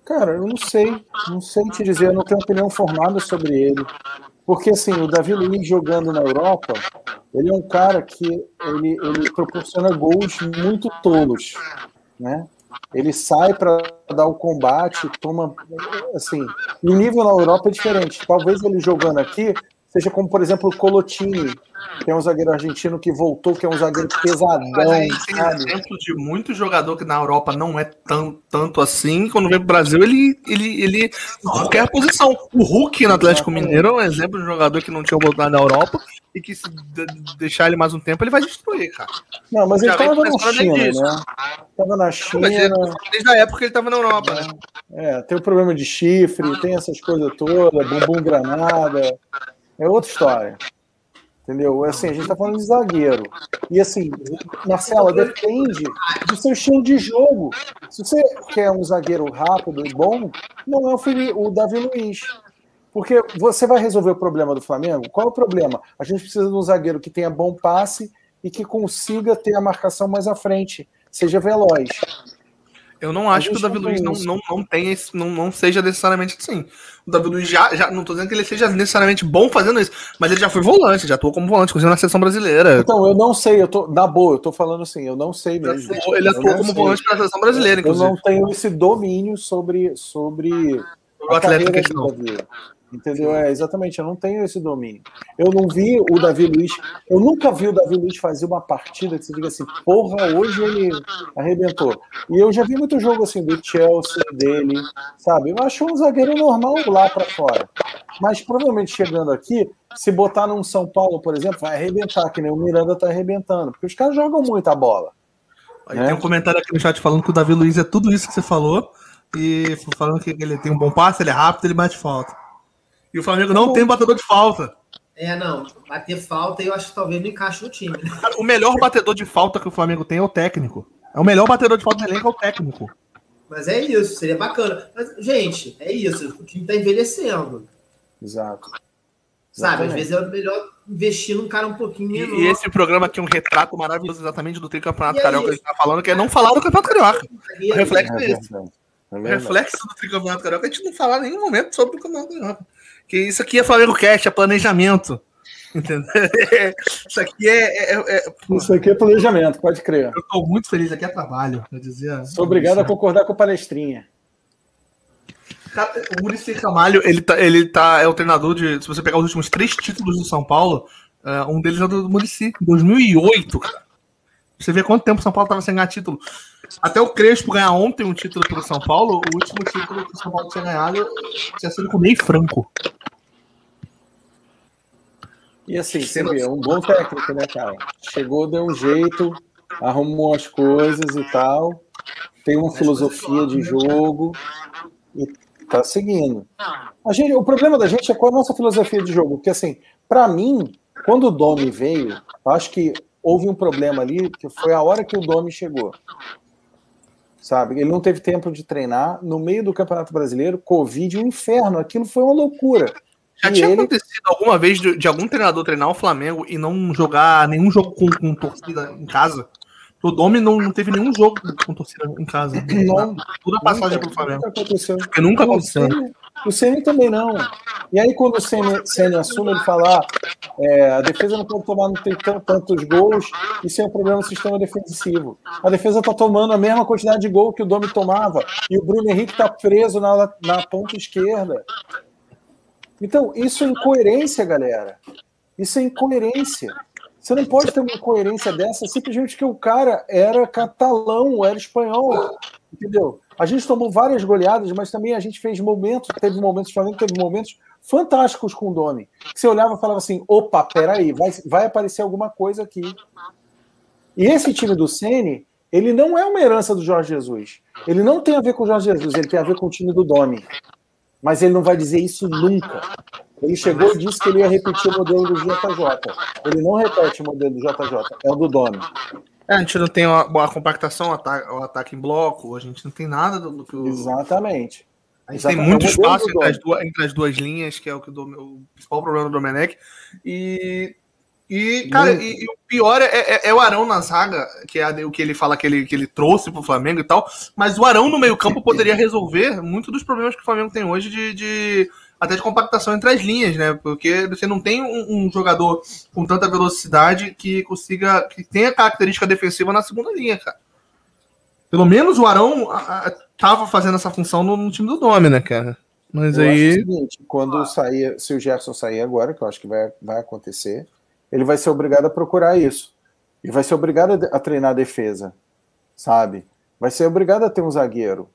Cara, eu não sei. Não sei te dizer, eu não tenho opinião formada sobre ele. Porque, assim, o Davi Luiz jogando na Europa, ele é um cara que ele, ele proporciona gols muito tolos, né? Ele sai para dar o combate, toma, assim, o nível na Europa é diferente. Talvez ele jogando aqui, Seja como, por exemplo, o Colotini, que é um zagueiro argentino que voltou, que é um zagueiro pesadão. Mas aí tem sabe? exemplo de muito jogador que na Europa não é tão, tanto assim. Quando vem pro Brasil, ele, ele, ele qualquer posição. O Hulk no Atlético Mineiro é um exemplo de um jogador que não tinha voltado na Europa e que se deixar ele mais um tempo, ele vai destruir, cara. Não, mas ele tava na China, né? Tava na China. desde a época ele tava na Europa, né? É, tem o problema de chifre, tem essas coisas todas, bumbum granada é outra história. Entendeu? Assim, a gente tá falando de zagueiro. E assim, Marcela, depende do seu estilo de jogo. Se você quer um zagueiro rápido e bom, não é o, Felipe, o Davi Luiz. Porque você vai resolver o problema do Flamengo? Qual é o problema? A gente precisa de um zagueiro que tenha bom passe e que consiga ter a marcação mais à frente, seja veloz. Eu não acho que o Davi Luiz não, não, não, tenha esse, não, não seja necessariamente assim. O Davi Luiz já, já. Não tô dizendo que ele seja necessariamente bom fazendo isso, mas ele já foi volante, já atuou como volante, inclusive na seleção brasileira. Então, eu não sei, eu tô. Na boa, eu tô falando assim, eu não sei mesmo. Ele atuou como sei. volante na seleção brasileira, inclusive. Eu não tenho esse domínio sobre. sobre o atleta em questão. Entendeu? É, exatamente, eu não tenho esse domínio. Eu não vi o Davi Luiz, eu nunca vi o Davi Luiz fazer uma partida que você diga assim, porra, hoje ele arrebentou. E eu já vi muito jogo assim do Chelsea dele, sabe? Eu acho um zagueiro normal lá para fora. Mas provavelmente chegando aqui, se botar num São Paulo, por exemplo, vai arrebentar, que nem o Miranda tá arrebentando, porque os caras jogam muita bola. Aí né? Tem um comentário aqui no chat falando que o Davi Luiz é tudo isso que você falou. E falando que ele tem um bom passe, ele é rápido, ele bate falta. E o Flamengo não tem batedor de falta. É, não. Bater falta eu acho que talvez não encaixe no time. Cara, o melhor batedor de falta que o Flamengo tem é o técnico. É o melhor batedor de falta do elenco é o técnico. Mas é isso, seria bacana. Mas, gente, é isso. O time tá envelhecendo. Exato. Sabe, às vezes é melhor investir num cara um pouquinho menor. E esse programa aqui é um retrato maravilhoso exatamente do tricampeonato carioca que a gente tá falando, que é não falar do campeonato carioca. O reflexo é, é esse. É o reflexo do tricampeonato carioca é a gente não falar em nenhum momento sobre o campeonato carioca. Que isso aqui é Flamengo Cash, é planejamento. Entendeu? Isso aqui é, é, é, Isso aqui é planejamento, pode crer. Eu estou muito feliz, aqui é trabalho. Eu dizia, Sou obrigado a concordar com o palestrinha. O Muricy Ramalho, ele tá, ele tá, é o treinador de. Se você pegar os últimos três títulos do São Paulo, uh, um deles é do Muricy, 2008, cara. Você vê quanto tempo o São Paulo tava sem ganhar título. Até o Crespo ganhar ontem um título pelo São Paulo, o último título que o São Paulo tinha ganhado tinha sido com o Ney Franco. E assim, você vê, é um bom técnico, né, cara? Chegou, deu um jeito, arrumou as coisas e tal, tem uma filosofia de jogo e tá seguindo. A gente, o problema da gente é com a nossa filosofia de jogo, porque assim, para mim, quando o Domi veio, acho que houve um problema ali, que foi a hora que o Domi chegou. Sabe? Ele não teve tempo de treinar no meio do Campeonato Brasileiro, Covid, um inferno, aquilo foi uma loucura. Já e tinha ele... acontecido alguma vez de, de, algum treinador treinar o Flamengo e não jogar nenhum jogo com, com torcida em casa? O Domi não, não teve nenhum jogo com torcida em casa. Não, toda a passagem pelo Flamengo. Nunca aconteceu. Porque nunca aconteceu. O Ceni também não. E aí, quando o Ceni assume, ele fala: ah, é, a defesa não pode tomar não tem tantos gols, isso é um problema no sistema defensivo. A defesa está tomando a mesma quantidade de gol que o Domi tomava, e o Bruno Henrique está preso na, na ponta esquerda. Então, isso é incoerência, galera. Isso é incoerência. Você não pode ter uma incoerência dessa simplesmente que o cara era catalão, era espanhol, entendeu? A gente tomou várias goleadas, mas também a gente fez momentos, teve momentos, Flamengo teve momentos fantásticos com o Domi. Você olhava e falava assim: opa, peraí, vai, vai aparecer alguma coisa aqui. E esse time do Sene, ele não é uma herança do Jorge Jesus. Ele não tem a ver com o Jorge Jesus, ele tem a ver com o time do Domi. Mas ele não vai dizer isso nunca. Ele chegou e disse que ele ia repetir o modelo do JJ. Ele não repete o modelo do JJ, é o do Domi. É, a gente não tem a, compactação, o ataque, o ataque, em bloco, a gente não tem nada do, do que o... Exatamente. A gente Exatamente. tem muito espaço entre as, duas, entre as, duas, linhas, que é o, que do, o principal problema do Domenech. E, e cara, e, e, o pior é, é, é, o Arão na zaga, que é o que ele fala que ele, que ele trouxe pro Flamengo e tal. Mas o Arão no meio-campo poderia resolver muito dos problemas que o Flamengo tem hoje de, de até de compactação entre as linhas, né? Porque você não tem um, um, jogador com tanta velocidade que consiga, que tenha característica defensiva na segunda linha, cara. Pelo menos o Arão a, a, tava fazendo essa função no, no, time do Dome, né, cara? Mas eu aí. É o seguinte, quando ah. sair, se o Gerson sair agora, que eu acho que vai, vai acontecer, ele vai ser obrigado a procurar isso. Ele vai ser obrigado a treinar a defesa, sabe? Vai ser obrigado a ter um zagueiro.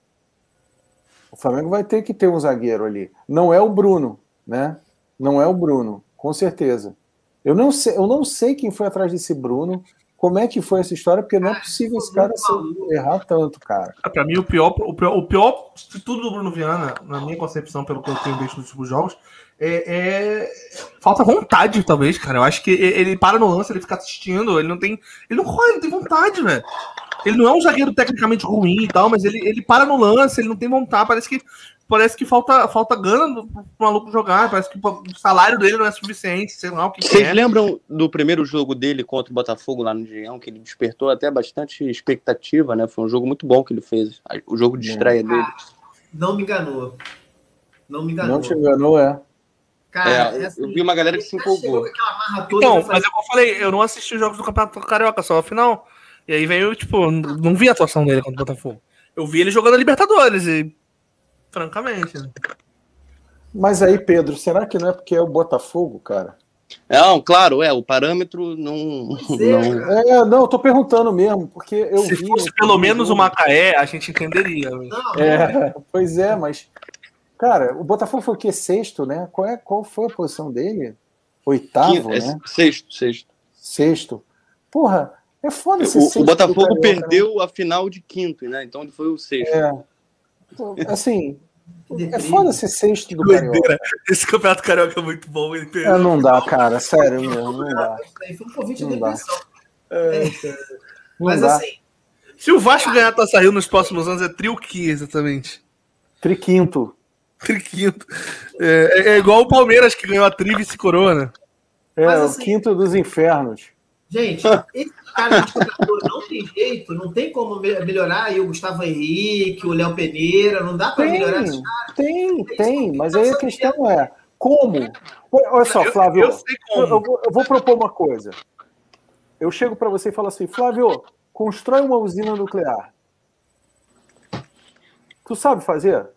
O Flamengo vai ter que ter um zagueiro ali. Não é o Bruno, né? Não é o Bruno, com certeza. Eu não sei, eu não sei quem foi atrás desse Bruno. Como é que foi essa história? Porque não é possível esse cara errar tanto, cara. Ah, para mim, o pior, o pior, o pior de tudo do Bruno Viana, na minha concepção, pelo que eu tenho visto nos últimos jogos, é, é, falta vontade, talvez, cara. Eu acho que ele para no lance, ele fica assistindo, ele não tem. Ele não corre, não tem vontade, velho. Ele não é um zagueiro tecnicamente ruim e tal, mas ele, ele para no lance, ele não tem vontade. Parece que parece que falta, falta gana pro maluco jogar. Parece que o salário dele não é suficiente, sei lá o que Vocês é. lembram do primeiro jogo dele contra o Botafogo lá no Dião, que ele despertou até bastante expectativa, né? Foi um jogo muito bom que ele fez. O jogo de estreia dele. Não me enganou. Não me enganou. Não te enganou, é. Cara, é, assim, eu vi uma galera que se empolgou. Então, mas eu falei, eu não assisti os jogos do Campeonato Carioca, só a final. E aí veio, tipo, não vi a atuação dele contra o Botafogo. Eu vi ele jogando a Libertadores e. Francamente. Né? Mas aí, Pedro, será que não é porque é o Botafogo, cara? Não, claro, é, o parâmetro não. não... É, não, eu tô perguntando mesmo, porque eu Se vi. Se fosse pelo menos o Macaé, a gente entenderia. Não, é, pois é, mas. Cara, o Botafogo foi o quê? Sexto, né? Qual, é, qual foi a posição dele? Oitavo, é, né? Sexto, sexto. Sexto. Porra, é foda o, o Botafogo né? perdeu a final de quinto, né? Então ele foi o sexto. É. Assim, é foda ser sexto do Carioca. Esse campeonato carioca é muito bom. Ele é, não dá, cara. Sério mesmo, não dá. Foi um convite de depressão. É, Mas dá. assim. Se o Vasco ganhar a Taça Rio nos próximos anos, é trio que exatamente? Triquinto. Triquinto. É, é, é, igual o Palmeiras que ganhou a Tríplice Corona. É, Mas, assim, o quinto dos infernos. Gente, esse cara de não tem jeito, não tem como melhorar aí o Gustavo Henrique, o Léo Pereira, não dá para melhorar esse cara. Tem, tem, mas aí a questão é, Como? Olha só, Flávio, eu, eu, eu, vou, eu vou propor uma coisa. Eu chego para você e falo assim, Flávio, constrói uma usina nuclear. Tu sabe fazer?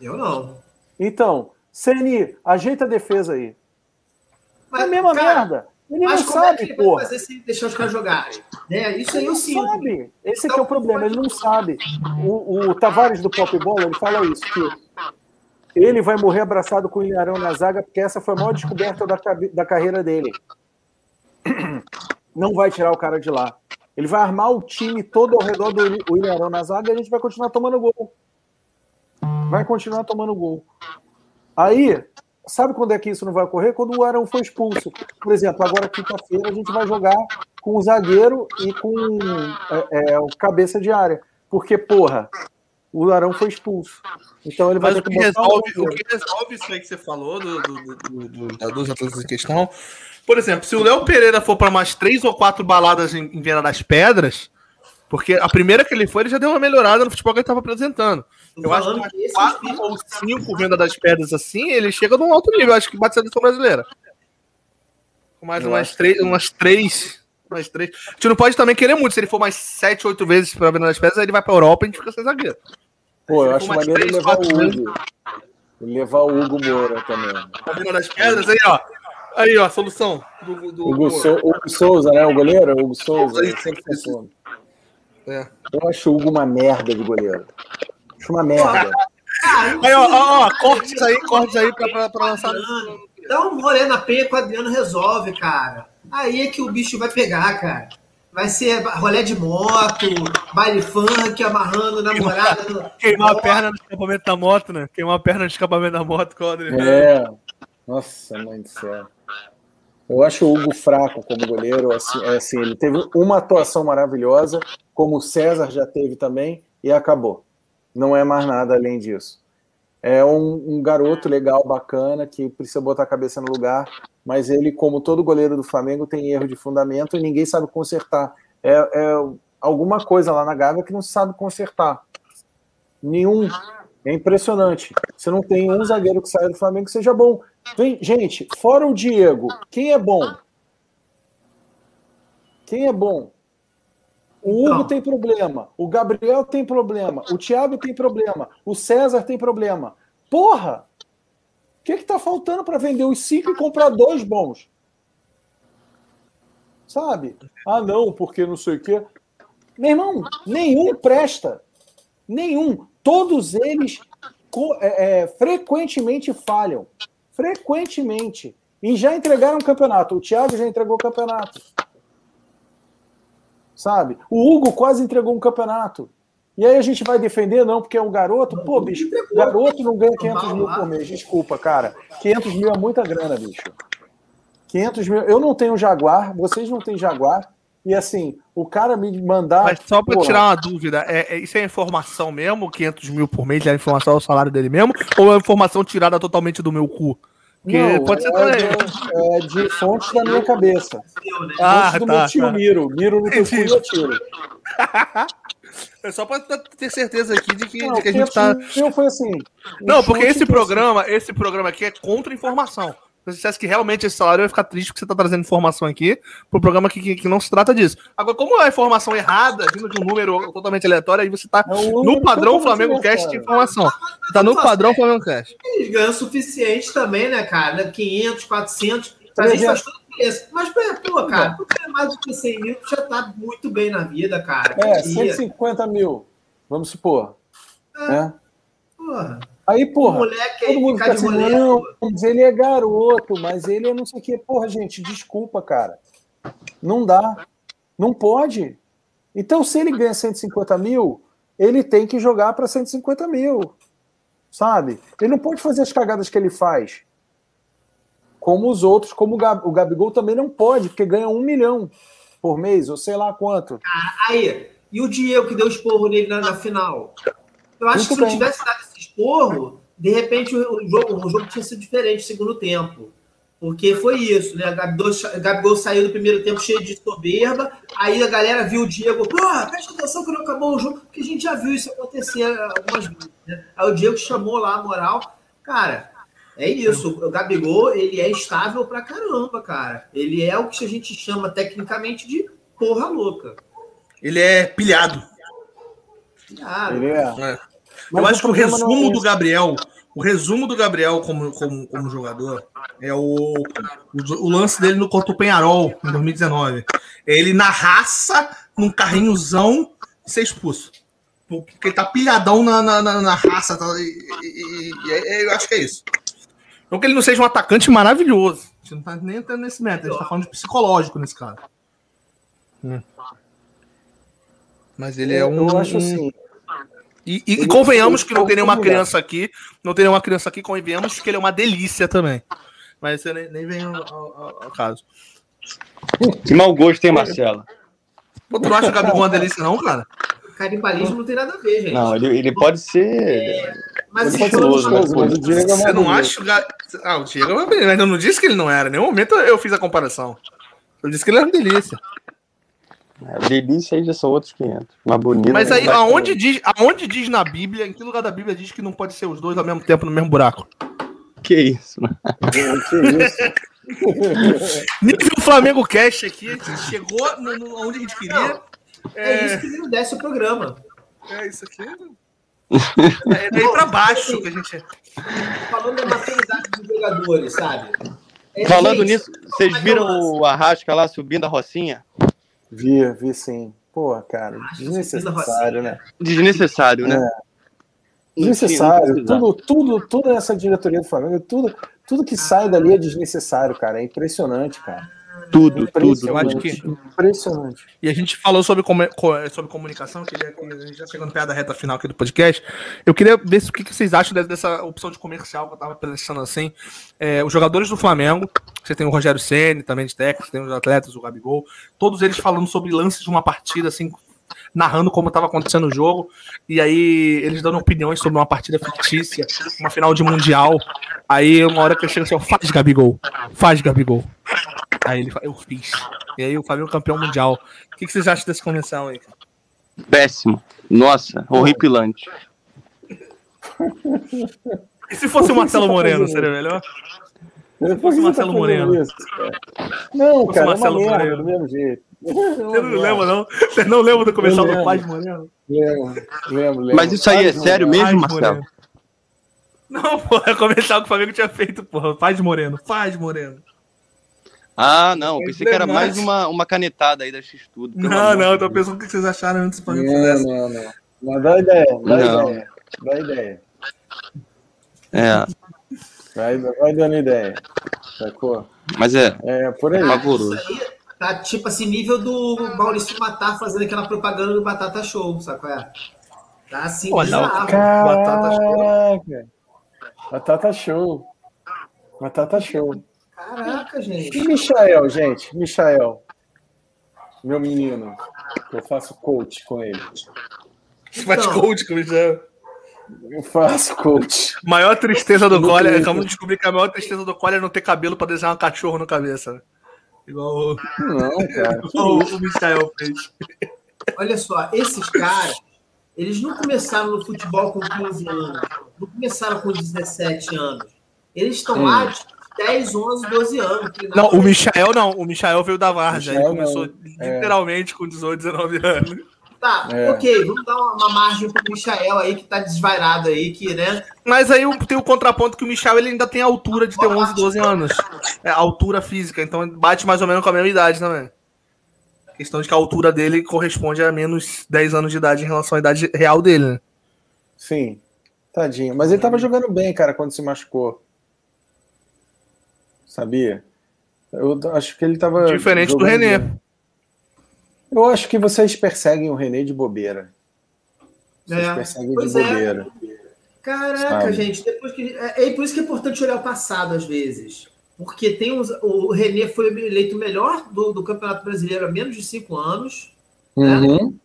Eu não. Então, CNI, ajeita a defesa aí. Mas, é a mesma cara, merda. Ele mas não como sabe, é que ele vai fazer sem deixar os caras jogarem? É, isso aí eu sinto. Sabe. Esse então, é o problema, ele não sabe. O, o Tavares do Pop Bola, ele fala isso, que ele vai morrer abraçado com o Ilharão na zaga, porque essa foi a maior descoberta da, da carreira dele. Não vai tirar o cara de lá. Ele vai armar o time todo ao redor do Ilharão na zaga e a gente vai continuar tomando gol. Vai continuar tomando gol. Aí, Sabe quando é que isso não vai ocorrer? Quando o Arão foi expulso. Por exemplo, agora quinta-feira a gente vai jogar com o zagueiro e com é, é, o cabeça de área. Porque, porra, o Arão foi expulso. Então ele vai Mas o que, resolve, o que resolve isso aí que você falou do, do, do, do dos atletas em questão. Por exemplo, se o Léo Pereira for para mais três ou quatro baladas em, em Viana das Pedras, porque a primeira que ele foi, ele já deu uma melhorada no futebol que ele estava apresentando. Eu acho que quatro ou cinco venda das pedras assim, ele chega num alto nível. Eu acho que bate a seleção brasileira. Com mais umas três, umas três. Umas três. A gente não pode também querer muito. Se ele for mais sete, oito vezes para venda das pedras, aí ele vai para Europa e a gente fica sem zagueiro. Pô, eu acho maneiro três, levar o Hugo. Levar o Hugo Moura também. A venda das pedras, aí, ó. Aí, ó, a solução do, do Hugo, so, Hugo Souza, né? O goleiro? Hugo Souza. Aí, sempre funciona. É. Eu acho o Hugo uma merda de goleiro. Acho uma merda. aí, ó, ó, ó, cortes aí, cortes aí pra, pra, pra lançar. Dá um Morena Penha com o Adriano resolve, cara. Aí é que o bicho vai pegar, cara. Vai ser rolé de moto, baile funk, amarrando namorada. Queimar a perna no escapamento da moto, né? Queimar a perna no escapamento da moto com o Adriano. É. Nossa, mãe do céu. Eu acho o Hugo fraco como goleiro. Assim, é assim, ele teve uma atuação maravilhosa, como o César já teve também, e acabou. Não é mais nada além disso. É um, um, garoto legal, bacana, que precisa botar a cabeça no lugar, mas ele, como todo goleiro do Flamengo, tem erro de fundamento e ninguém sabe consertar. É, é alguma coisa lá na Gávea que não sabe consertar. Nenhum. É impressionante. Você não tem um zagueiro que saia do Flamengo que seja bom. Vem, gente, fora o Diego, quem é bom? Quem é bom? O Hugo tem problema, o Gabriel tem problema, o Thiago tem problema, o César tem problema. Porra! O que é está faltando para vender os cinco e comprar dois bons? Sabe? Ah, não, porque não sei o quê. Meu irmão, nenhum presta. Nenhum. Todos eles é, é, frequentemente falham. Frequentemente. E já entregaram o campeonato. O Thiago já entregou o campeonato sabe? O Hugo quase entregou um campeonato. E aí a gente vai defender, não, porque é um garoto. Pô, bicho, garoto não ganha 500 mil por mês. Desculpa, cara. 500 mil é muita grana, bicho. 500 mil. Eu não tenho Jaguar, vocês não têm Jaguar. E assim, o cara me mandar. Mas só para tirar uma dúvida, é, é, isso é informação mesmo? 500 mil por mês é informação do salário dele mesmo? Ou é informação tirada totalmente do meu cu? Não, pode ser é de, é de fontes da minha cabeça. Ah, fontes do tá, meu tio tá. Miro. Miro no teu cu eu tiro. É só para ter certeza aqui de que, não, de que a gente tá. Eu foi assim. Não, porque esse programa, assim. esse programa aqui é contra informação. Se você dissesse que realmente esse salário vai ficar triste porque você está trazendo informação aqui para o programa que, que, que, não se trata disso. Agora, como é informação errada, vindo de um número totalmente aleatório, aí você está no padrão Flamengo Cast de informação. Está no padrão Flamengo Cast. Eles ganham o suficiente também, né, cara? 500, 400. A gente faz tudo isso. Mas, pô, cara, tu ganha mais do que 100 mil, tu já tá muito bem na vida, cara. É, 150 mil, vamos supor. É. é. Porra. Aí, porra, moleque todo mundo fica assim, não, mas ele é garoto, mas ele é não sei o quê. Porra, gente, desculpa, cara. Não dá. Não pode. Então, se ele ganha 150 mil, ele tem que jogar para 150 mil. Sabe? Ele não pode fazer as cagadas que ele faz. Como os outros, como o, Gab, o Gabigol também não pode, porque ganha um milhão por mês, ou sei lá quanto. aí, e o Diego que deu esporro nele na, na final? Eu acho Muito que se bem. não tivesse dado esse esporro, de repente o jogo, o jogo tinha sido diferente no segundo tempo. Porque foi isso, né? Gabigol, Gabigol saiu do primeiro tempo cheio de soberba, aí a galera viu o Diego, pô, presta atenção que não acabou o jogo, porque a gente já viu isso acontecer algumas vezes. Né? Aí o Diego chamou lá a moral. Cara, É isso, o Gabigol, ele é estável pra caramba, cara. Ele é o que a gente chama tecnicamente de porra louca. Ele é pilhado. Pilhado. Ele é. É. Eu acho que o resumo do Gabriel, o resumo do Gabriel como, como, como jogador é o, o, o lance dele no contra o Penharol em 2019. Ele na raça, num carrinhozão, ser expulso. Porque ele tá pilhadão na, na, na, na raça. Tá, e, e, e, e, eu acho que é isso. Não que ele não seja um atacante maravilhoso. A gente não tá nem entrando nesse método, a gente tá falando de psicológico nesse cara. Hum. Mas ele é um. Eu acho assim. E, e, e convenhamos que não tem nenhuma criança aqui, não tem nenhuma criança aqui, convenhamos que ele é uma delícia também. Mas você nem, nem vem ao, ao, ao caso. Que mau gosto tem, Marcelo? Pô, tu não acha o Gabigol uma delícia, não, cara? Canibalismo não tem nada a ver, gente. Não, ele, ele pode ser. Mas Ele pode ser Estiloso, né? gostoso, mas o Diego é Você não acha Ah, o Diego é uma beleza, mas eu não disse que ele não era. Em nenhum momento eu fiz a comparação. Eu disse que ele era uma delícia. É, delícia aí já são outros 500. Mas bonito. Mas aí, né? aonde diz, aonde diz na Bíblia, em que lugar da Bíblia diz que não pode ser os dois ao mesmo tempo no mesmo buraco? Que isso, né? Que isso? Nível Flamengo Cash aqui, chegou no, no- onde a gente queria. é isso que não desce o programa. É isso aqui. É daí pra baixo que a gente. Falando da maturidade dos jogadores, sabe? É, Falando gente, nisso, vocês viram o Arrasca lá subindo a Rocinha? Vi, vi sim. Pô, cara, desnecessário, né? Desnecessário, né? Desnecessário. Não tinha- não Tudo, tudo, tudo essa diretoria do Flamengo, tudo, tudo que sai dali é desnecessário, cara. É impressionante, cara. Tudo, tudo. Eu acho que- Impressionante. E a gente falou sobre, comu- co- sobre comunicação, que a gente já chegando perto da reta final aqui do podcast. Eu queria ver se- o que vocês acham de- dessa opção de comercial que eu tava pensando assim. É, os jogadores do Flamengo, você tem o Rogério Ceni também de técnico, tem os atletas, o Gabigol, todos eles falando sobre lances de uma partida, assim, narrando como estava acontecendo o jogo, e aí eles dando opiniões sobre uma partida fictícia, uma final de mundial. Aí uma hora que eu chego assim, faz Gabigol, faz Gabigol. Aí ele fala, eu fiz. E aí o Flamengo é campeão mundial. O que, que vocês acham dessa convenção aí? Péssimo. Nossa, horripilante. E se fosse o Marcelo Moreno, seria melhor? Se fosse Marcelo Moreno. Não, fosse cara, Marcelo é uma merda, Moreno. do mesmo jeito. Você não lembra, não? Você não lembra do comercial do. Paz Moreno? Lembro, lembro, lembro. Mas isso aí é sério mesmo, Marcelo? Não, porra, é o comercial que o Flamengo tinha feito, porra. Paz Moreno, Paz Moreno. Ah, não. Pensei que era Verdade. mais uma, uma canetada aí da X-Tudo. Não, amor não, eu tô pensando o que vocês acharam antes do Flamengo Não, fizesse. não, não. Mas dá ideia, dá Não. ideia. Dá ideia. É, Vai, vai dando ideia. Sacou? mas é É, por aí. pavoroso. Isso aí tá tipo assim, nível do Maurício Matar fazendo aquela propaganda do Batata Show, sabe qual é? Tá assim, Pô, não, bizarro. Caraca! Batata show. Batata show. Caraca, gente. E Michael, gente? Michael. Meu menino. Eu faço coach com ele. Faz Então. coach com o Michel. Eu faço coach. Maior tristeza do Twitter. acabamos de descobrir que a maior tristeza do Cole é não ter cabelo pra desenhar um cachorro na cabeça. Igual o, Não, cara. igual o Michael fez. Olha só, esses caras, eles não começaram no futebol com 15 anos, não começaram com 17 anos. Eles estão Hum. lá de 10, 11, 12 anos. Não, o Michael não. O Michael veio da Varja. Ele começou não, é. literalmente com 18, 19 anos. Tá, É. ok, vamos dar uma, uma margem pro Michael aí que tá desvairado aí, que, né? Mas aí tem o contraponto que o Michel ele ainda tem a altura de ter 11, 12 anos. É altura física, então bate mais ou menos com a mesma idade também. A questão de que a altura dele corresponde a menos 10 anos de idade em relação à idade real dele, né? Sim. Tadinho. Mas ele tava jogando bem, cara, quando se machucou. Sabia? Eu acho que ele tava. Diferente do René. bem. Eu acho que vocês perseguem o René de bobeira. Vocês É, perseguem de pois é. bobeira. Caraca, Sabe. gente, depois que. É, é por isso que é importante olhar o passado às vezes. Porque tem uns, o René foi eleito o melhor do, do Campeonato Brasileiro há menos de cinco anos. Uhum.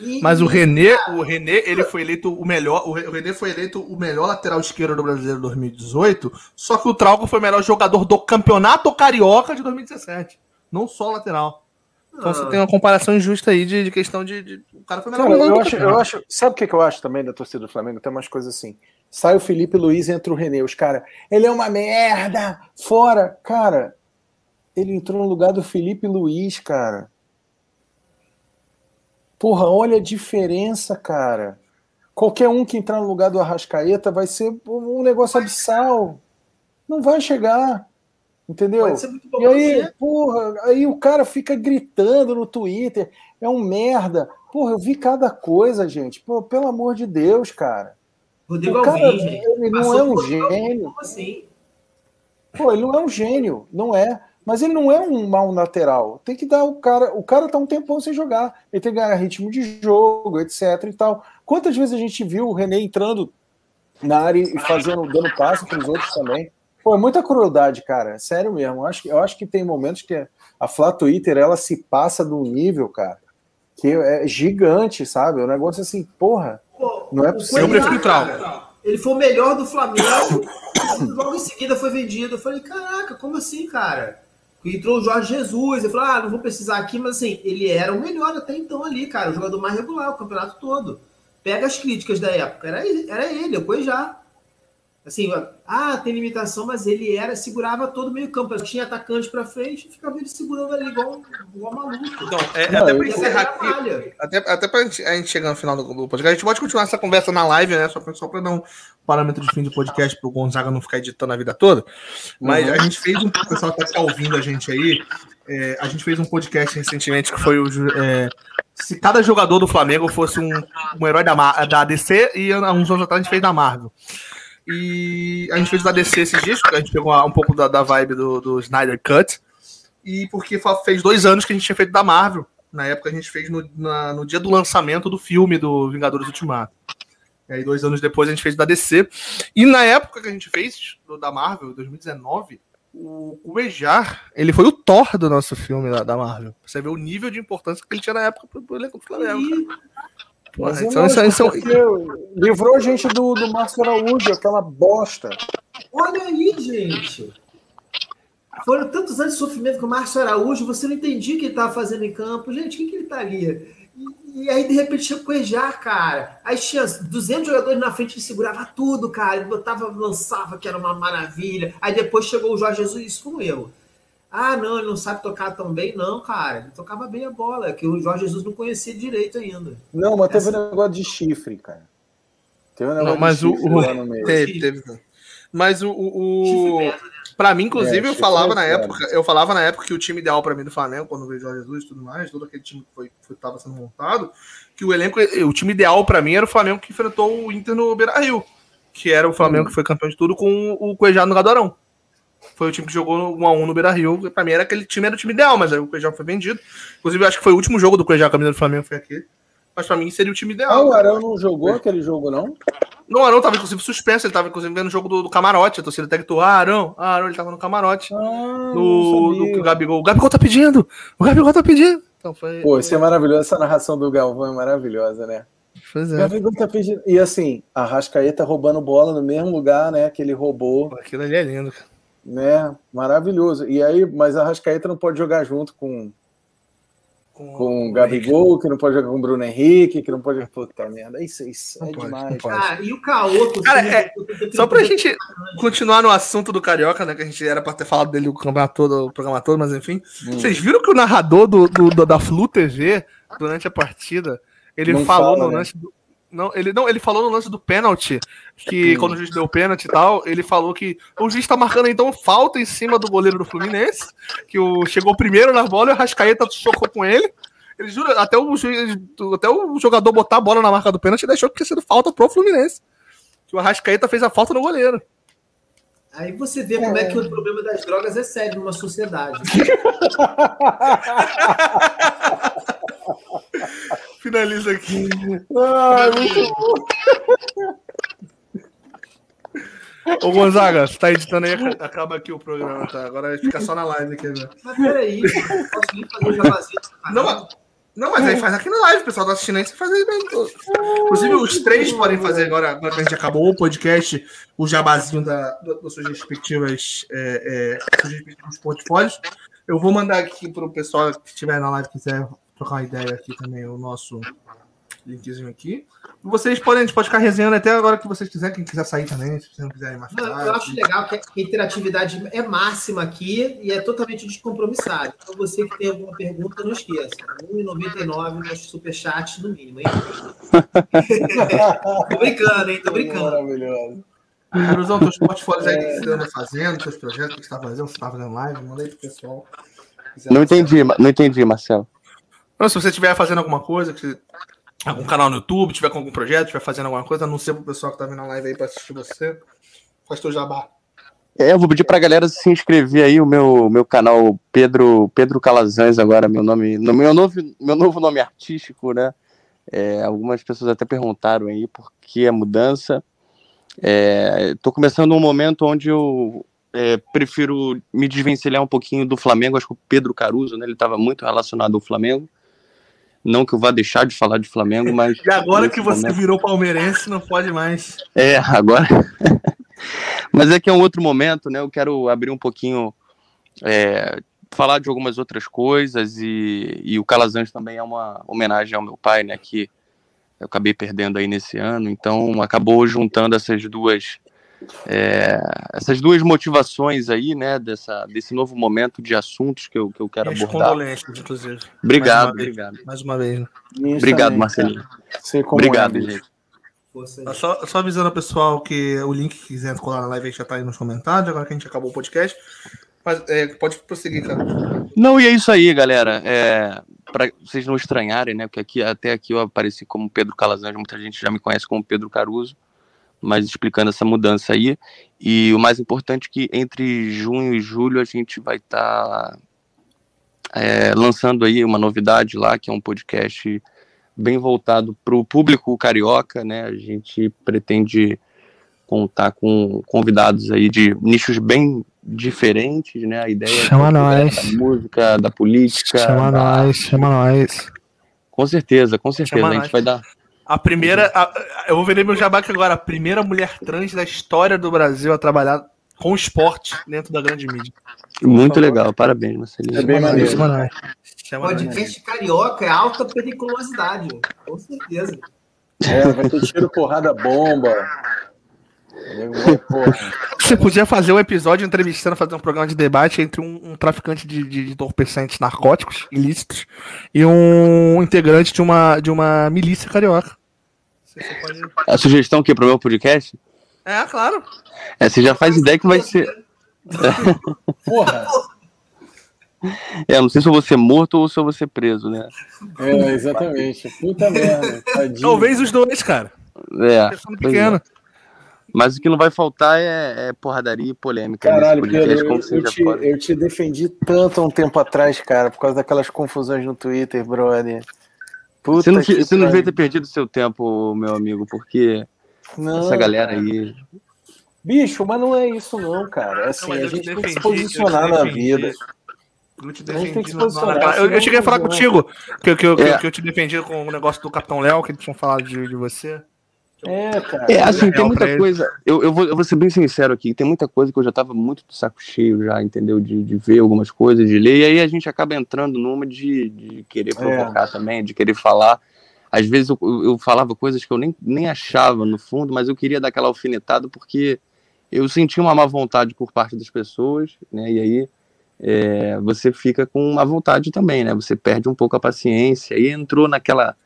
E, Mas o René, o René, ele foi eleito o melhor. O René foi eleito o melhor lateral esquerdo do Brasileiro 2018. Só que o Trauco foi o melhor jogador do Campeonato Carioca de 2017. Não só lateral. Então Ah. você tem uma comparação injusta aí de, de questão de, de- O cara foi o melhor Cara, eu do acho, eu acho. Sabe o que eu acho também da torcida do Flamengo? Tem umas coisas assim. Sai o Felipe Luiz, entra o René. Os caras, ele é uma merda! Fora! Cara, ele entrou no lugar do Felipe Luiz, cara. Porra, olha a diferença, cara. Qualquer um que entrar no lugar do Arrascaeta vai ser um negócio abissal. Não vai chegar. Entendeu? E aí, porra, aí o cara fica gritando no Twitter, é um merda. Porra, eu vi cada coisa, gente. Pô, pelo amor de Deus, cara. Rodrigo o cara, Alvim, ele não é um gênio. Como assim? Pô, ele não é um gênio, não é. Mas ele não é um mau lateral. Tem que dar o cara. O cara tá um tempão sem jogar. Ele tem que ganhar ritmo de jogo, etc. e tal. Quantas vezes a gente viu o René entrando na área e fazendo, dando passo para os outros também? Pô, é muita crueldade, cara. Sério mesmo. Eu acho, eu acho que tem momentos que a Flá Twitter ela se passa do nível, cara, que é gigante, sabe? É um negócio assim, porra. Pô, não é possível. Ele foi o melhor do Flamengo. logo em seguida foi vendido. Eu falei, caraca, como assim, cara? Entrou o Jorge Jesus, ele falou: ah, não vou precisar aqui, mas assim, ele era o melhor até então ali, cara, o jogador mais regular, o campeonato todo. Pega as críticas da época, era, era ele, o Cuejá. Assim, ah, tem limitação, mas ele era, segurava todo o meio campo. Tinha atacante para frente, ficava ele segurando ali igual, igual maluco. Então, é, não, até para encerrar aqui, até, até para a gente chegar no final do, do podcast, a gente pode continuar essa conversa na live, né? Só para só dar um parâmetro de fim de podcast para o Gonzaga não ficar editando a vida toda. Mas uhum. a gente fez um. O pessoal que está ouvindo a gente aí, é, a gente fez um podcast recentemente que foi o. É, se cada jogador do Flamengo fosse um, um herói da, da DC e uns anos atrás a gente fez da Marvel. E a gente fez o ADC esses dias, a gente pegou um pouco da, da vibe do, do Snyder Cut. E porque fez dois anos que a gente tinha feito da Marvel. Na época a gente fez no, na, no dia do lançamento do filme do Vingadores Ultimato. E aí, dois anos depois, a gente fez da DC. E na época que a gente fez, do, da Marvel, 2019, o, o Ejar, ele foi o Thor do nosso filme da, da Marvel. Você vê o nível de importância que ele tinha na época pro, pro do Mas então, isso, isso, livrou a gente do, do Márcio Araújo, aquela bosta. Olha aí, gente. Foram tantos anos de sofrimento com o Márcio Araújo, você não entendia o que ele estava fazendo em campo. Gente, o que, que ele está ali? E, e, aí, de repente, tinha Cuejar, cara. Aí tinha 200 jogadores na frente, ele segurava tudo, cara. Ele botava, lançava, que era uma maravilha. Aí depois chegou o Jorge Jesus, isso como eu. Ah, não, ele não sabe tocar tão bem, não, cara. Ele tocava bem a bola, que o Jorge Jesus não conhecia direito ainda. Não, mas teve Essa... um negócio de chifre, cara. Teve um negócio não, mas de chifre o, lá no meio. Teve, teve. Mas o. o, o... Para mim, inclusive, é, eu falava é na época, eu falava na época que o time ideal para mim do Flamengo, quando veio Jorge Jesus e tudo mais, todo aquele time que foi estava sendo montado, que o elenco, o time ideal para mim era o Flamengo que enfrentou o Inter no Beira-Rio, que era o Flamengo hum. que foi campeão de tudo com o Cuejá no Gadorão. Foi o time que jogou 1x1 no Beira Rio. Pra mim era aquele time, era o time ideal, mas aí o Cuejá foi vendido. Inclusive, acho que foi o último jogo do Cuejá, a camisa do Flamengo foi aquele. Mas pra mim seria o time ideal. Ah, o Arão não jogou aquele jogo, não? Não, o Arão tava inclusive suspenso, ele tava inclusive vendo o jogo do, do camarote. A torcida até gritou: Ah, Arão, ah, Arão, ele tava no camarote. Ah, do, do Gabigol. O Gabigol tá pedindo! O Gabigol tá pedindo! Então foi. Pô, isso é maravilhoso, essa narração do Galvão é maravilhosa, né? Pois é. Gabigol tá pedindo. E assim, a Rascaeta roubando bola no mesmo lugar, né? Que ele roubou. Aquilo ali é lindo, cara né? Maravilhoso. E aí, mas a Rascaeta não pode jogar junto com com, com o Gabigol, que não pode jogar com o Bruno Henrique, que não pode. Puta merda, isso, isso é pode, demais. Ah, e o Caoto. Cara, é, só pra gente continuar no assunto do Carioca, né? Que a gente era pra ter falado dele o campeonato todo, o programa todo, mas enfim. Hum. Vocês viram que o narrador do, do, da Flu TV, durante a partida, ele não falou fala, no né? lance do não, ele não, ele falou no lance do pênalti, que hum. quando o juiz deu o pênalti e tal, ele falou que o juiz tá marcando então falta em cima do goleiro do Fluminense, que o chegou primeiro na bola e o Rascaeta chocou com ele. Ele jura, até o, juiz, até o jogador botar a bola na marca do pênalti e deixou que tinha sido falta pro Fluminense. Que o Arrascaeta fez a falta no goleiro. Aí você vê como é que o problema das drogas é sério numa sociedade. Finaliza aqui. Ai, muito bom. Ô Gonzaga, você tá editando aí, acaba aqui o programa, tá? Agora vai ficar só na live aqui, né? Mas peraí, posso ir fazer o jabazinho Não, não, mas aí faz aqui na live, o pessoal tá assistindo aí, você faz aí dentro. Inclusive, os três podem fazer agora, agora que a gente acabou o podcast, o jabazinho da, das suas respectivas, é, é, seus respectivos portfólios. Eu vou mandar aqui pro pessoal que estiver na live quiser trocar uma ideia aqui também, o nosso linkzinho aqui. E vocês podem, a gente pode ficar resenhando até agora que vocês quiserem, quem quiser sair também, se vocês não quiserem mais não, Eu acho legal que a interatividade é máxima aqui e é totalmente descompromissado. Então, você que tem alguma pergunta, não esqueça. R$1,99 no superchat no mínimo, hein? tô brincando, hein? Tô brincando. Maravilhoso. Caruzão, teus portfólios aí, o que você anda fazendo, teus projetos, o que você está fazendo, você está fazendo live, manda aí pro pessoal. Não entendi, não entendi, Marcelo. Não, se você estiver fazendo alguma coisa, que algum canal no YouTube, tiver com algum projeto, estiver fazendo alguma coisa, anuncia pro pessoal que tá vendo a live aí para assistir você. Faz teu jabá. É, eu vou pedir pra galera se inscrever aí, o meu, meu canal Pedro Pedro Calazans agora, meu nome, no meu novo, meu novo nome artístico, né? É, algumas pessoas até perguntaram aí por que a mudança. Estou é, começando um momento onde eu é, prefiro me desvencilhar um pouquinho do Flamengo. Acho que o Pedro Caruso, né, ele estava muito relacionado ao Flamengo. Não que eu vá deixar de falar de Flamengo, mas. E agora que você momento... virou palmeirense, não pode mais. É, agora. mas é que é um outro momento, né? Eu quero abrir um pouquinho. É, falar de algumas outras coisas e, e o Calazans também é uma homenagem ao meu pai, né? Que eu acabei perdendo aí nesse ano, então acabou juntando essas duas é, essas duas motivações aí, né, dessa, desse novo momento de assuntos que eu, que eu quero Minhas abordar. inclusive. Obrigado, mais obrigado. Mais uma vez. Obrigado, Marcelinho. Obrigado, gente. Só, só avisando ao pessoal que o link que quiser colar na live já está aí nos comentários, agora que a gente acabou o podcast. Mas é, pode prosseguir, cara. Não, e é isso aí, galera. É, para vocês não estranharem, né? Porque aqui, até aqui eu apareci como Pedro Calazans, muita gente já me conhece como Pedro Caruso, mas explicando essa mudança aí. E o mais importante é que entre junho e julho a gente vai estar tá, é, lançando aí uma novidade lá, que é um podcast bem voltado para o público carioca, né? A gente pretende contar com convidados aí de nichos bem diferentes, né? A ideia chama nós. da música, da política. Chama da... nós, chama nós. Com certeza, com certeza. Chama a gente nós. vai dar. A primeira. A, eu vou vender meu jabaque agora. A primeira mulher trans da história do Brasil a trabalhar com esporte dentro da grande mídia. Muito legal, parabéns, Marcelinho. É bem maneiro. Podcast carioca é alta periculosidade, com certeza. É, vai ter tiro, porrada, bomba. Você podia fazer um episódio entrevistando, fazer um programa de debate entre um, um traficante de, de, de entorpecentes narcóticos ilícitos e um integrante de uma, de uma milícia carioca. Pode... A sugestão que para o meu podcast? É, claro. É, você já faz ideia que vai ser. Porra! É, não sei se eu vou ser morto ou se eu vou ser preso, né? É, exatamente. Puta merda. Tadinho. Talvez os dois, cara. É. Pequeno. É. Mas o que não vai faltar é, é porradaria e polêmica. Caralho, podcast, Pedro, eu, eu, te, eu, te, defendi tanto há um tempo atrás, cara, por causa daquelas confusões no Twitter, brother. Puta você não, você não devia ter perdido seu tempo, meu amigo, porque não, essa galera aí. Bicho, mas não é isso, não, cara. É assim, não, a gente defendi, tem que se posicionar na vida. Eu te defendi. Eu, eu, cheguei a falar contigo que, que, que, é. que, eu te defendi com o negócio do Capitão Léo, que ele tinha falado de, de você. É, cara. É, assim, tem muita coisa. Eu, eu, vou, eu vou ser bem sincero aqui, tem muita coisa que eu já tava muito do saco cheio já, entendeu? De, de ver algumas coisas, de ler, e aí a gente acaba entrando numa de, de querer é. provocar é. também, de querer falar. Às vezes eu, eu falava coisas que eu nem, nem achava no fundo, mas eu queria dar aquela alfinetada porque eu senti uma má vontade por parte das pessoas, né? E aí é, você fica com uma vontade também, né? Você perde um pouco a paciência e entrou naquela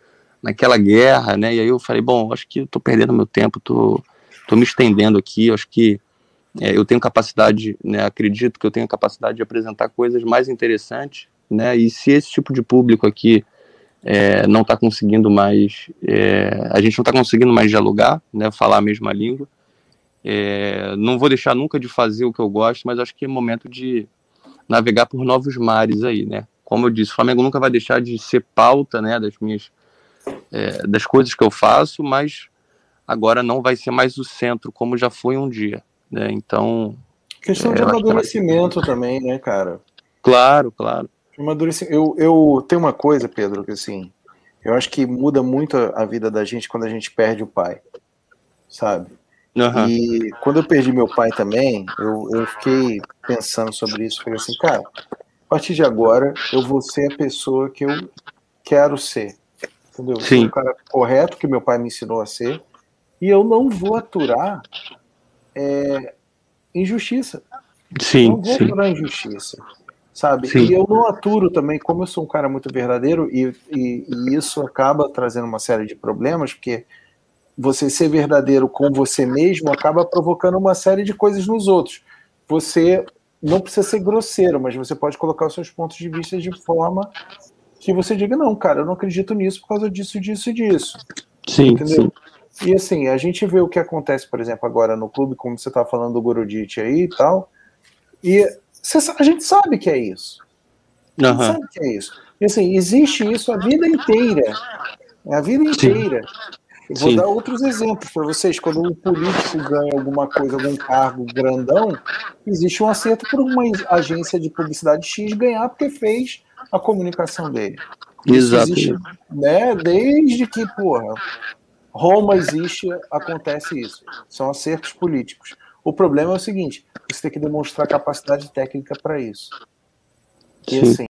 naquela guerra, né? E aí eu falei, bom, acho que eu tô perdendo meu tempo, tô, tô me estendendo aqui, acho que é, eu tenho capacidade, né? Acredito que eu tenho capacidade de apresentar coisas mais interessantes, né? E se esse tipo de público aqui é, não está conseguindo mais, é, a gente não está conseguindo mais dialogar, né? Falar a mesma língua. É, não vou deixar nunca de fazer o que eu gosto, mas acho que é momento de navegar por novos mares aí, né? Como eu disse, o Flamengo nunca vai deixar de ser pauta, né? Das minhas é, das coisas que eu faço, mas agora não vai ser mais o centro como já foi um dia, né? Então questão é, de amadurecimento também, né, cara? Claro, claro. Eu, eu tenho uma coisa, Pedro, que assim, eu acho que muda muito a vida da gente quando a gente perde o pai, sabe? Uhum. E quando eu perdi meu pai também, eu, eu fiquei pensando sobre isso. Falei assim, cara, a partir de agora eu vou ser a pessoa que eu quero ser Entendeu? Eu sou um cara correto que meu pai me ensinou a ser. E eu não vou aturar é, injustiça. Sim, não vou sim. aturar injustiça. Sabe? Sim. E eu não aturo também, como eu sou um cara muito verdadeiro, e, e, e isso acaba trazendo uma série de problemas, porque você ser verdadeiro com você mesmo acaba provocando uma série de coisas nos outros. Você não precisa ser grosseiro, mas você pode colocar os seus pontos de vista de forma que você diga, não, cara, eu não acredito nisso por causa disso, disso e disso. Sim, Entendeu? sim. E assim, a gente vê o que acontece, por exemplo, agora no clube, como você estava falando do Gorodic aí e tal, e a gente sabe que é isso. A gente Aham. sabe que é isso. E assim, existe isso a vida inteira. A vida inteira. Eu vou Sim. dar outros exemplos para vocês. Quando um político ganha alguma coisa, algum cargo grandão, existe um acerto por uma agência de publicidade X ganhar porque fez a comunicação dele. Exato. existe, né? Desde que, porra, Roma existe, acontece isso. São acertos políticos. O problema é o seguinte: você tem que demonstrar capacidade técnica para isso. E Sim. assim,